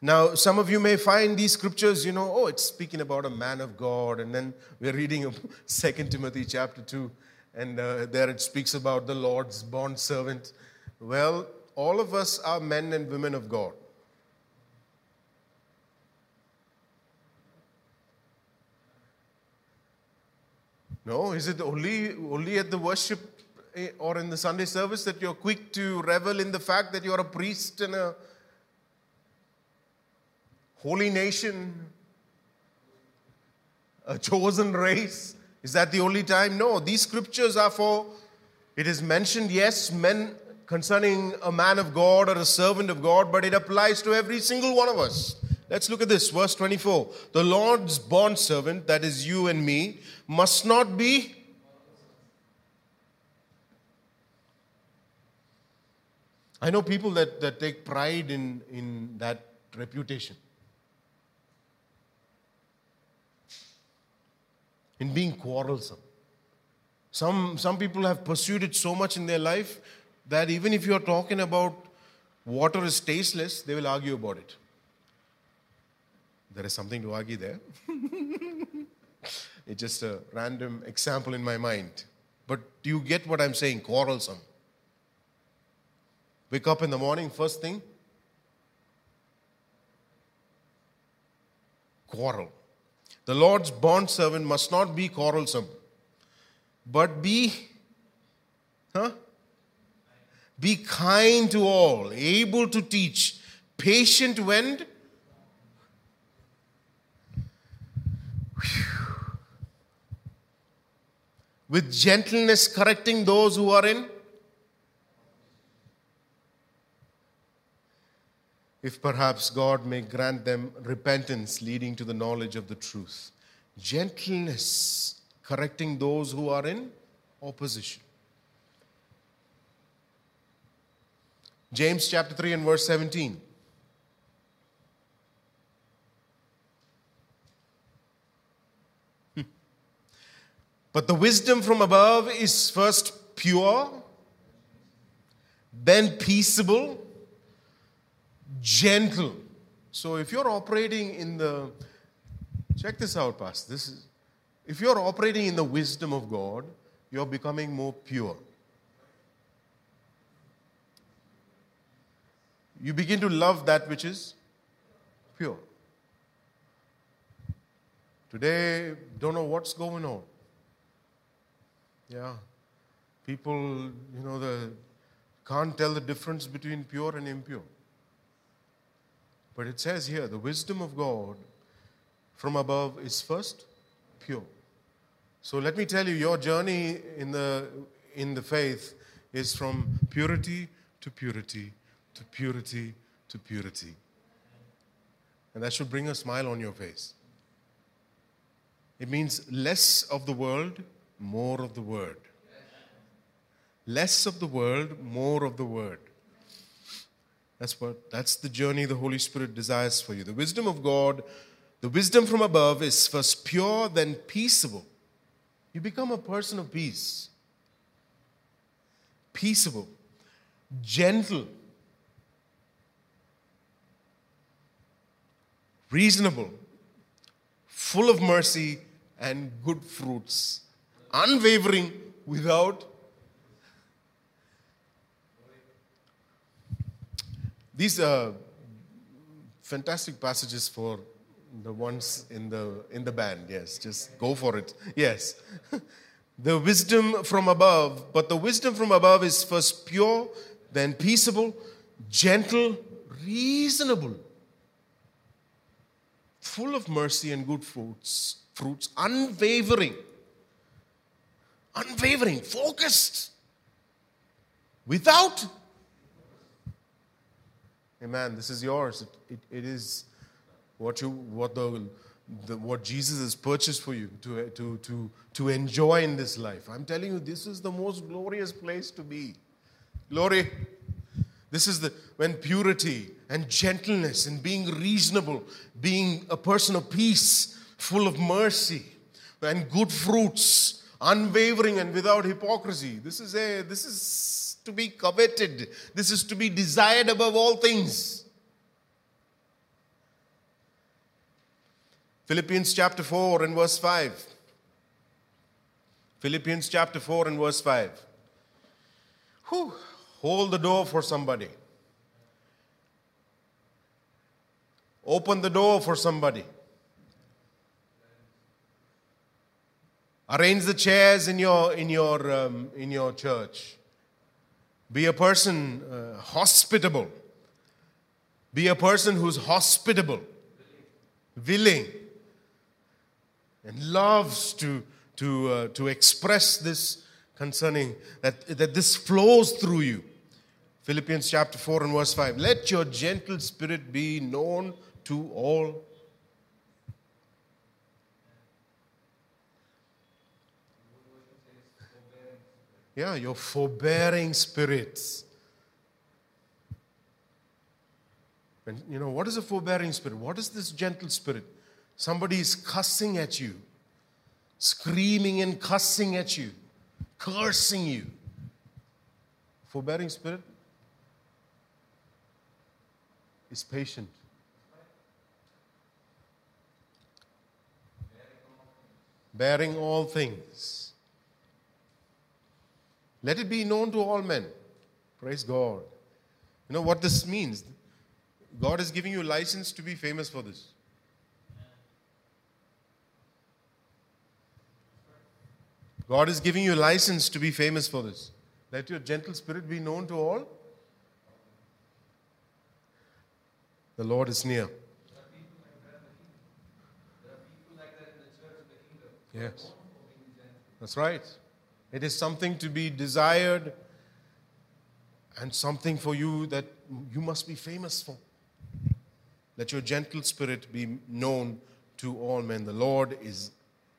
Now, some of you may find these scriptures, you know, oh, it's speaking about a man of God. And then we're reading Second Timothy chapter 2, and uh, there it speaks about the Lord's bond servant. Well, all of us are men and women of God. No, is it only, only at the worship eh, or in the Sunday service that you're quick to revel in the fact that you're a priest in a holy nation, a chosen race? Is that the only time? No, these scriptures are for, it is mentioned, yes, men concerning a man of God or a servant of God, but it applies to every single one of us. Let's look at this, verse 24. The Lord's bond servant, that is you and me, must not be I know people that, that take pride in, in that reputation. In being quarrelsome. Some, some people have pursued it so much in their life that even if you're talking about water is tasteless, they will argue about it. There is something to argue there. it's just a random example in my mind. But do you get what I'm saying? Quarrelsome. Wake up in the morning, first thing, quarrel. The Lord's bond servant must not be quarrelsome, but be, huh? Be kind to all, able to teach, patient when. With gentleness, correcting those who are in. If perhaps God may grant them repentance leading to the knowledge of the truth. Gentleness, correcting those who are in opposition. James chapter 3 and verse 17. But the wisdom from above is first pure, then peaceable, gentle. So if you're operating in the, check this out, Pastor. This is, if you're operating in the wisdom of God, you're becoming more pure. you begin to love that which is pure. Today, don't know what's going on. Yeah. People, you know, the, can't tell the difference between pure and impure. But it says here the wisdom of God from above is first pure. So let me tell you, your journey in the, in the faith is from purity to purity to purity to purity. And that should bring a smile on your face. It means less of the world, more of the word. Less of the world, more of the word. That's what that's the journey the Holy Spirit desires for you. The wisdom of God, the wisdom from above is first pure, then peaceable. You become a person of peace. Peaceable, gentle, reasonable, full of mercy and good fruits, unwavering, without These are fantastic passages for the ones in the in the band. Yes, just go for it. Yes. the wisdom from above, but the wisdom from above is first pure, then peaceable, gentle, reasonable, full of mercy and good fruits, fruits, unwavering, unwavering, focused, without Amen. This is yours. It, it, it is what you what the, the what Jesus has purchased for you to, to, to, to enjoy in this life. I'm telling you, this is the most glorious place to be. Glory. This is the when purity and gentleness and being reasonable, being a person of peace, full of mercy and good fruits, unwavering and without hypocrisy. This is a this is to be coveted. This is to be desired above all things. Philippians chapter 4 and verse 5. Philippians chapter 4 and verse 5. Whew. Hold the door for somebody. Open the door for somebody. Arrange the chairs in your, in your, um, in your church. Be a person uh, hospitable. Be a person who's hospitable, willing, and loves to, to, uh, to express this concerning that, that this flows through you. Philippians chapter 4 and verse 5. Let your gentle spirit be known to all Yeah, your forbearing spirits. And you know, what is a forbearing spirit? What is this gentle spirit? Somebody is cussing at you, screaming and cussing at you, cursing you. Forbearing spirit is patient. Bearing all things let it be known to all men. Praise God. You know what this means? God is giving you license to be famous for this. God is giving you license to be famous for this. Let your gentle spirit be known to all. The Lord is near. Yes. That's right. It is something to be desired and something for you that you must be famous for. Let your gentle spirit be known to all men. The Lord is,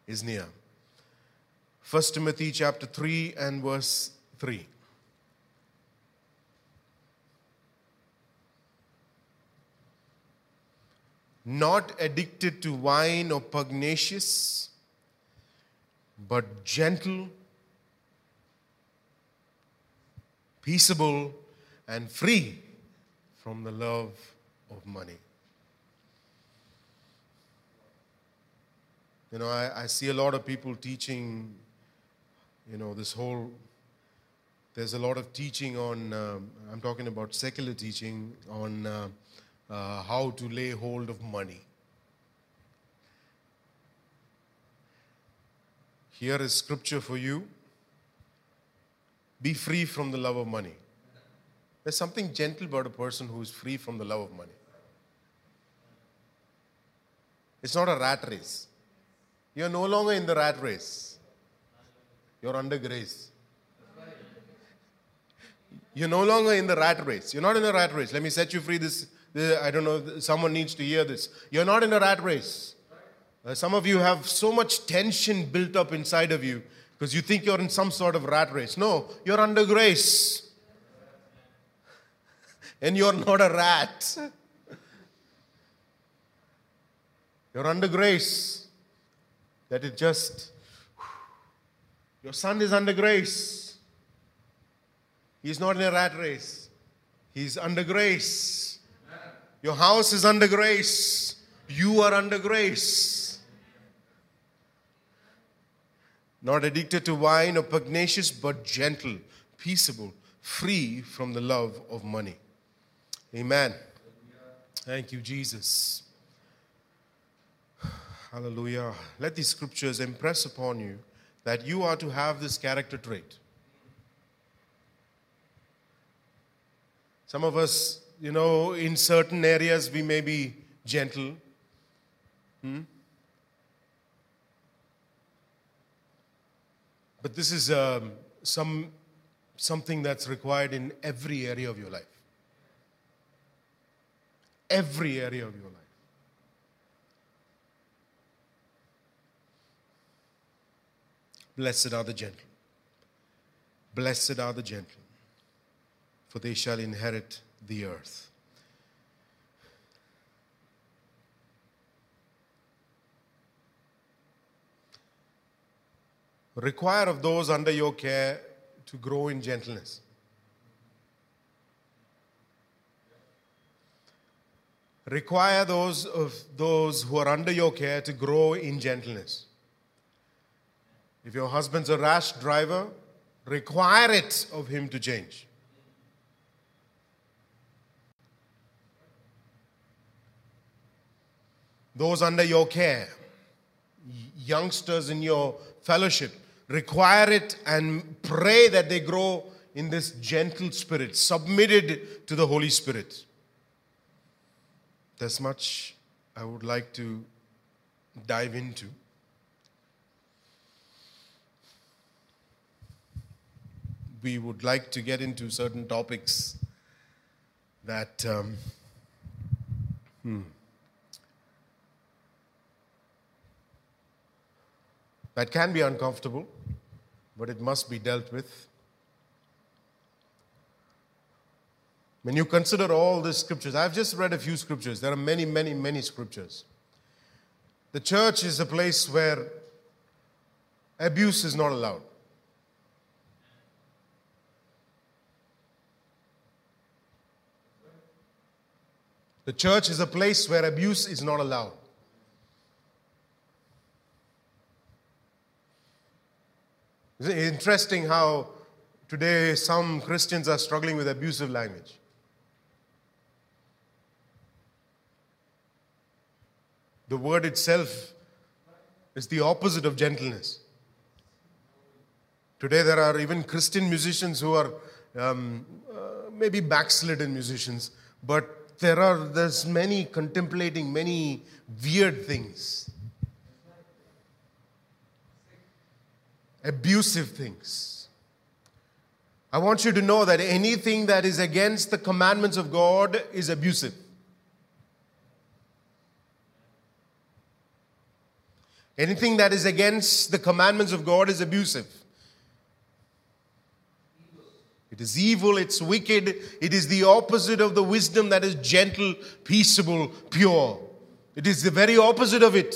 is near. 1 Timothy chapter 3 and verse 3. Not addicted to wine or pugnacious, but gentle peaceable, and free from the love of money. You know, I, I see a lot of people teaching, you know, this whole There's a lot of teaching on, um, I'm talking about secular teaching on uh, uh, how to lay hold of money. Here is scripture for you be free from the love of money. There's something gentle about a person who is free from the love of money. It's not a rat race. You're no longer in the rat race, you're under grace. You're no longer in the rat race. You're not in the rat race. Let me set you free. This, this I don't know, someone needs to hear this. You're not in a rat race. Uh, some of you have so much tension built up inside of you because you think you're in some sort of rat race. No, you're under grace. And you're not a rat. You're under grace. That it just, your son is under grace. He's not in a rat race. He's under grace. Your house is under grace. You are under grace. Not addicted to wine or pugnacious, but gentle, peaceable, free from the love of money. Amen. Thank you, Jesus. Hallelujah. Let these scriptures impress upon you that you are to have this character trait. Some of us, you know, in certain areas we may be gentle. Hmm? But this is um, some, something that's required in every area of your life. Every area of your life. Blessed are the gentle. Blessed are the gentle, for they shall inherit the earth. Require of those under your care to grow in gentleness. Require those of those who are under your care to grow in gentleness. If your husband's a rash driver, require it of him to change. Those under your care, youngsters in your fellowship, require it and pray that they grow in this gentle spirit, submitted to the Holy Spirit. There's much I would like to dive into. We would like to get into certain topics that um, hmm, that can be uncomfortable, but it must be dealt with. When you consider all the scriptures, I've just read a few scriptures. There are many, many, many scriptures. The church is a place where abuse is not allowed. The church is a place where abuse is not allowed. It's interesting how today some Christians are struggling with abusive language. The word itself is the opposite of gentleness. Today, there are even Christian musicians who are um, uh, maybe backslidden musicians, but there are there's many contemplating many weird things, abusive things. I want you to know that anything that is against the commandments of God is abusive. Anything that is against the commandments of God is abusive. It is evil, it's wicked, it is the opposite of the wisdom that is gentle, peaceable, pure. It is the very opposite of it.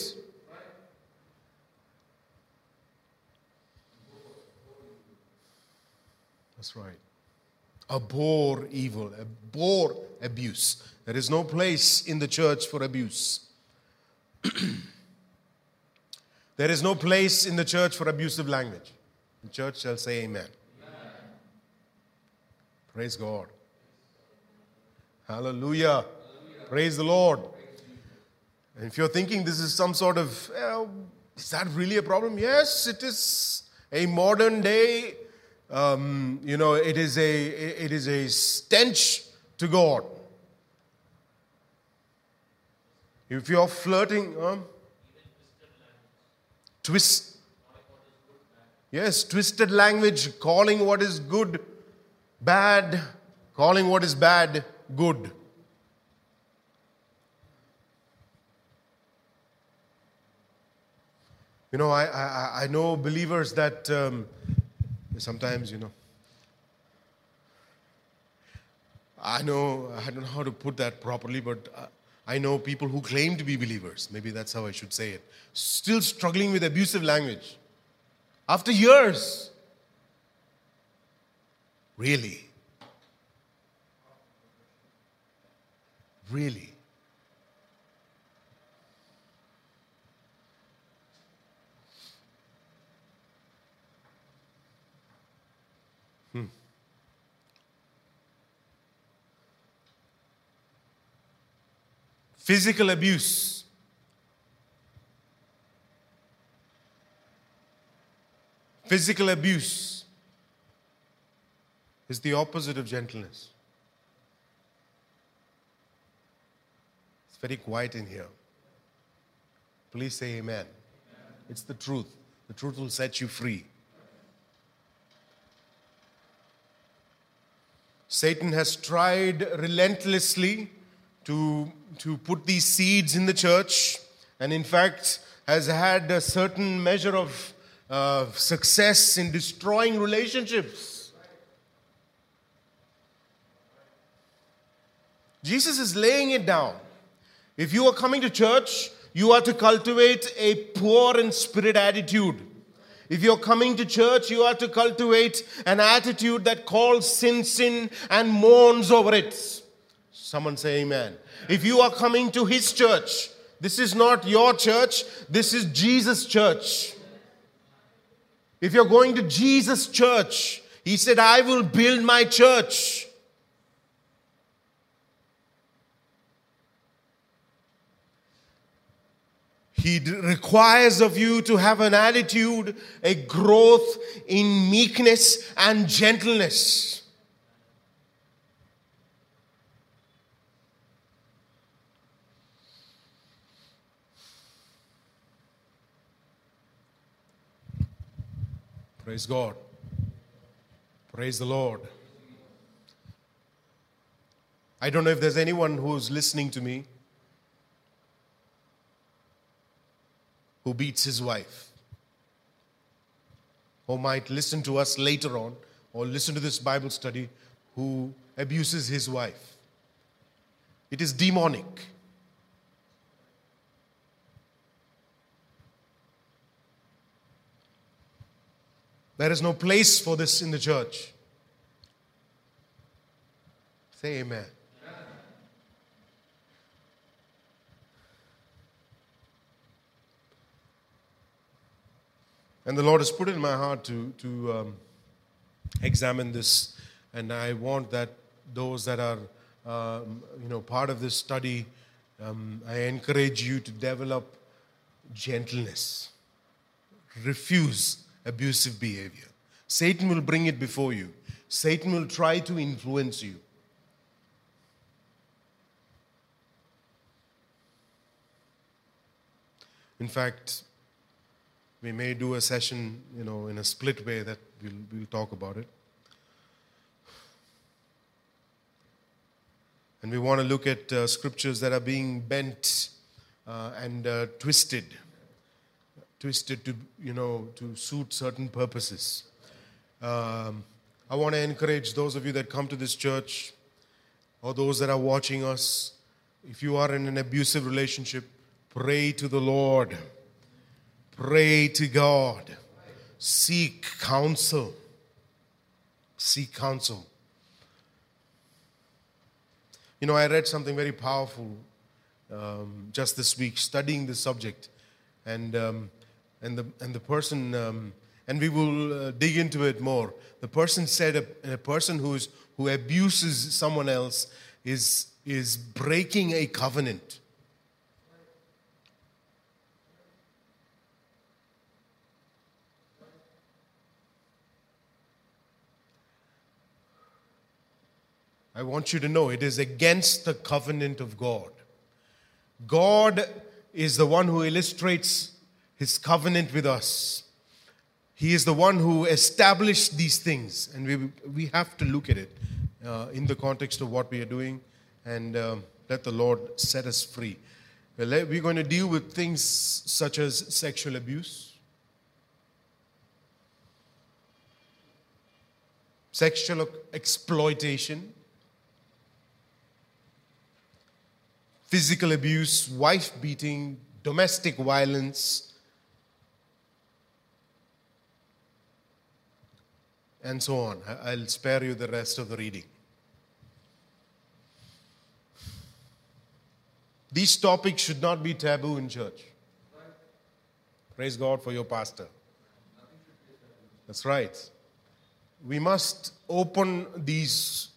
That's right. Abhor evil, abhor abuse. There is no place in the church for abuse. There is no place in the church for abusive language. The church shall say amen. amen. Praise God. Hallelujah. Praise the Lord. And if you're thinking this is some sort of, uh, is that really a problem? Yes, it is a modern day, um, you know, it is a, it is a stench to God. If you're flirting, um, twist, yes, twisted language, calling what is good bad, calling what is bad good. You know, I, I, I know believers that um, sometimes, you know, I know, I don't know how to put that properly, but uh, I know people who claim to be believers, maybe that's how I should say it, still struggling with abusive language. After years. Really? Really? Physical abuse. Physical abuse is the opposite of gentleness. It's very quiet in here. Please say amen. amen. It's the truth. The truth will set you free. Satan has tried relentlessly to, to put these seeds in the church, and in fact, has had a certain measure of uh, success in destroying relationships. Jesus is laying it down. If you are coming to church, you are to cultivate a poor in spirit attitude. If you're coming to church, you are to cultivate an attitude that calls sin sin and mourns over it. Someone say amen. If you are coming to his church, this is not your church, this is Jesus' church. If you're going to Jesus' church, he said, I will build my church. He requires of you to have an attitude, a growth in meekness and gentleness. Praise God. Praise the Lord. I don't know if there's anyone who's listening to me who beats his wife, or might listen to us later on, or listen to this Bible study, who abuses his wife. It is demonic. There is no place for this in the church. Say amen. And the Lord has put it in my heart to, to um, examine this. And I want that those that are, um, you know, part of this study, um, I encourage you to develop gentleness. Refuse abusive behavior. Satan will bring it before you, Satan will try to influence you. In fact, we may do a session, you know, in a split way that we'll, we'll talk about it. And we want to look at uh, scriptures that are being bent uh, and uh, twisted twisted to, you know, to suit certain purposes. Um, I want to encourage those of you that come to this church or those that are watching us, if you are in an abusive relationship, pray to the Lord. Pray to God. Seek counsel. Seek counsel. You know, I read something very powerful um, just this week, studying this subject. And um, and the, and the person um, and we will uh, dig into it more. The person said a, a person who's, who abuses someone else is, is breaking a covenant. I want you to know it is against the covenant of God. God is the one who illustrates his covenant with us. He is the one who established these things, and we, we have to look at it uh, in the context of what we are doing and um, let the Lord set us free. We're going to deal with things such as sexual abuse, sexual exploitation, physical abuse, wife beating, domestic violence, and so on. I'll spare you the rest of the reading. These topics should not be taboo in church. Praise God for your pastor. That's right. We must open these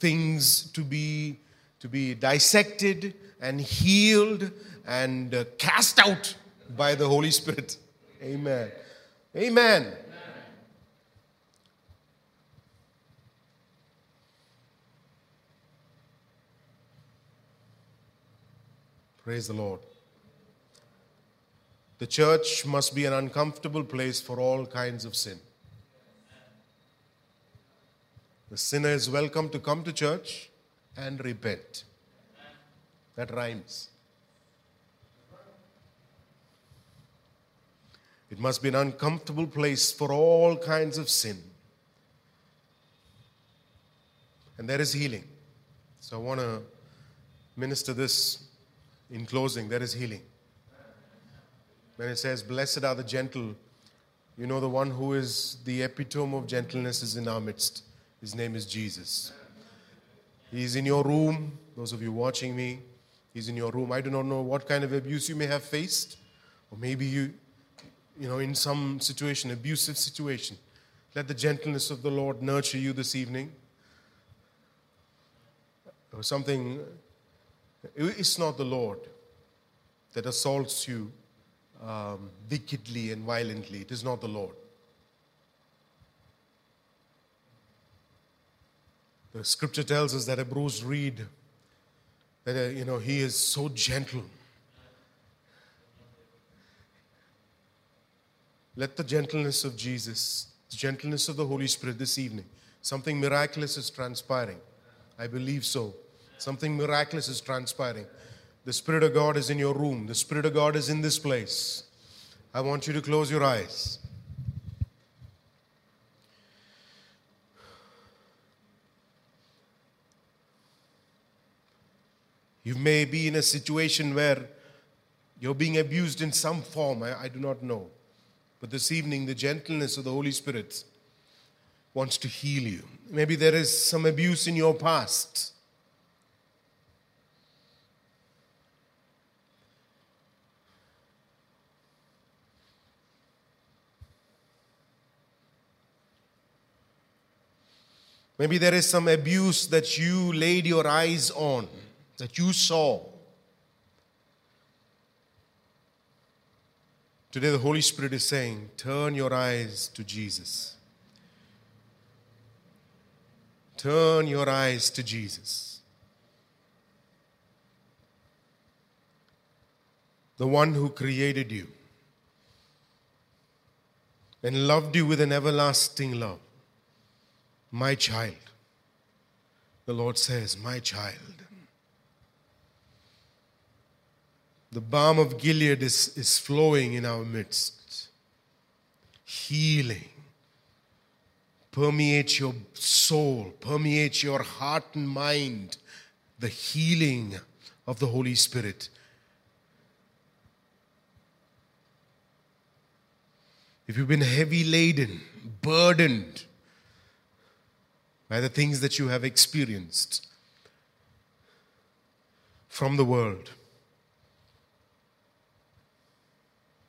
things to be, to be dissected and healed and cast out by the Holy Spirit. Amen. Amen. Praise the Lord. The church must be an uncomfortable place for all kinds of sin. The sinner is welcome to come to church and repent. That rhymes. It must be an uncomfortable place for all kinds of sin. And there is healing. So I want to minister this in closing, there is healing. When it says, Blessed are the gentle, you know, the one who is the epitome of gentleness is in our midst. His name is Jesus. He's in your room, those of you watching me. He's in your room. I do not know what kind of abuse you may have faced, or maybe you, you know, in some situation, abusive situation. Let the gentleness of the Lord nurture you this evening. Or something it's not the Lord that assaults you um, wickedly and violently. It is not the Lord. The scripture tells us that a bruised reed, that uh, you know he is so gentle. Let the gentleness of Jesus, the gentleness of the Holy Spirit this evening, something miraculous is transpiring. I believe so. Something miraculous is transpiring. The Spirit of God is in your room, the Spirit of God is in this place. I want you to close your eyes. You may be in a situation where you're being abused in some form. I, I, do not know. But this evening, the gentleness of the Holy Spirit wants to heal you. Maybe there is some abuse in your past. Maybe there is some abuse that you laid your eyes on, that you saw. Today, the Holy Spirit is saying, Turn your eyes to Jesus. Turn your eyes to Jesus. The one who created you and loved you with an everlasting love. My child. The Lord says, My child. The balm of Gilead is, is flowing in our midst. Healing. Permeates your soul, permeates your heart and mind. The healing of the Holy Spirit. If you've been heavy laden, burdened, by the things that you have experienced from the world.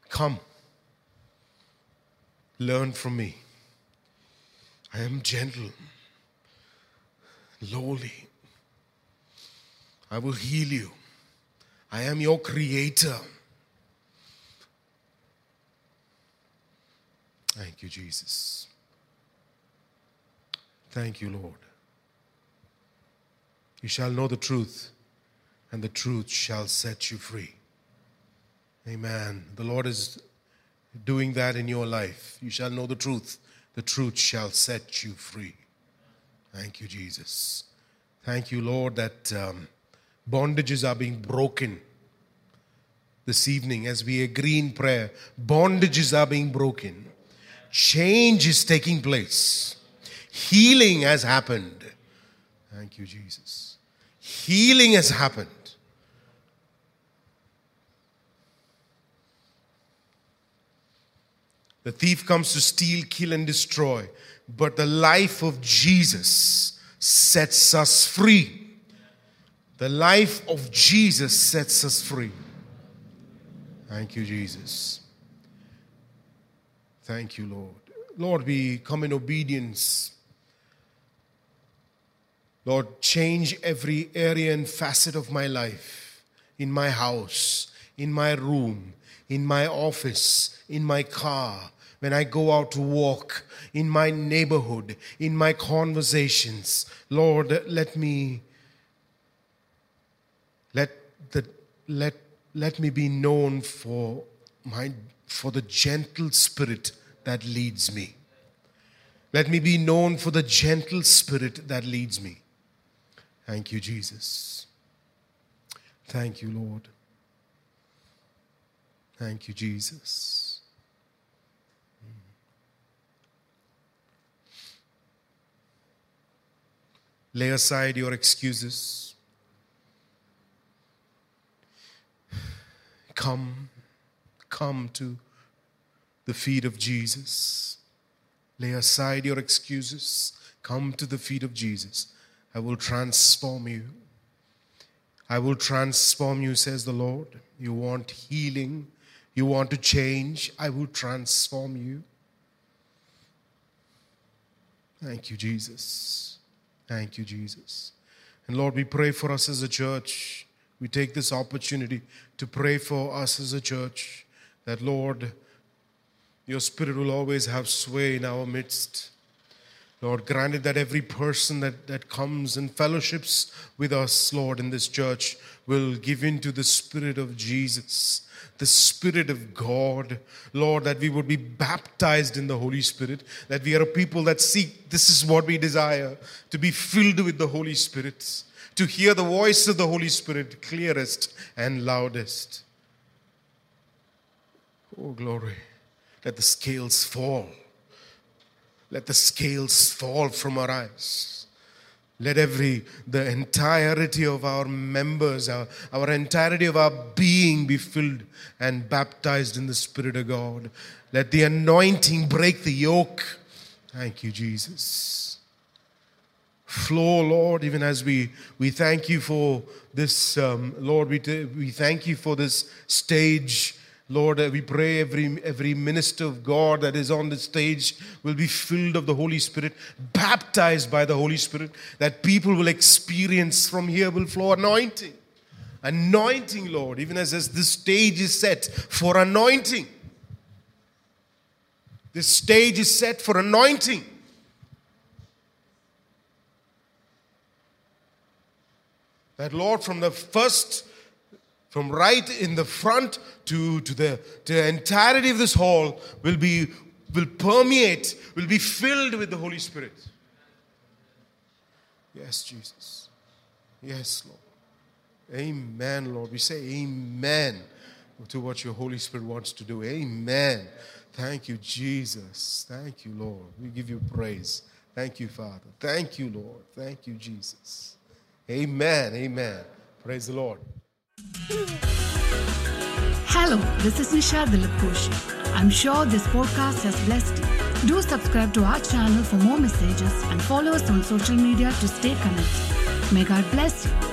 Come. Learn from me. I am gentle, lowly. I will heal you. I am your creator. Thank you, Jesus. Thank you, Lord. You shall know the truth, and the truth shall set you free. Amen. The Lord is doing that in your life. You shall know the truth, the truth shall set you free. Thank you, Jesus. Thank you, Lord, that um, bondages are being broken this evening as we agree in prayer. Bondages are being broken, change is taking place, healing has happened. Thank you, Jesus. Healing has happened. The thief comes to steal, kill, and destroy. But the life of Jesus sets us free. The life of Jesus sets us free. Thank you, Jesus. Thank you, Lord. Lord, we come in obedience. Lord, change every area and facet of my life in my house, in my room, in my office, in my car, when I go out to walk, in my neighborhood, in my conversations. Lord, let me let the let let me be known for my for the gentle spirit that leads me. Let me be known for the gentle spirit that leads me. Thank you, Jesus. Thank you, Lord. Thank you, Jesus. Hmm. Lay aside your excuses. Come, come to the feet of Jesus. Lay aside your excuses. Come to the feet of Jesus. I will transform you. I will transform you, says the Lord. You want healing. You want to change. I will transform you. Thank you, Jesus. Thank you, Jesus. And Lord, we pray for us as a church. We take this opportunity to pray for us as a church that, Lord, your spirit will always have sway in our midst. Lord, granted that every person that, that comes and fellowships with us, Lord, in this church will give into the Spirit of Jesus, the Spirit of God. Lord, that we would be baptized in the Holy Spirit, that we are a people that seek, this is what we desire, to be filled with the Holy Spirit, to hear the voice of the Holy Spirit clearest and loudest. Oh, glory. Let the scales fall. Let the scales fall from our eyes. Let every, the entirety of our members, our, our entirety of our being be filled and baptized in the Spirit of God. Let the anointing break the yoke. Thank you, Jesus. Flow, Lord, even as we, we thank you for this, um, Lord, we, t- we thank you for this stage Lord, we pray every, every minister of God that is on the stage will be filled of the Holy Spirit, baptized by the Holy Spirit, that people will experience from here will flow anointing. Anointing, Lord, even as, as this stage is set for anointing. This stage is set for anointing. That, Lord, from the first from right in the front to, to, the, to the entirety of this hall will be will permeate will be filled with the holy spirit. Yes jesus. Yes lord. Amen lord. We say amen to what your holy spirit wants to do. Amen. Thank you jesus. Thank you lord. We give you praise. Thank you father. Thank you lord. Thank you jesus. Amen. Amen. Praise the lord Hello, this is Nisha Dilipkosh. I'm sure this podcast has blessed you. Do subscribe to our channel for more messages and follow us on social media to stay connected. May God bless you.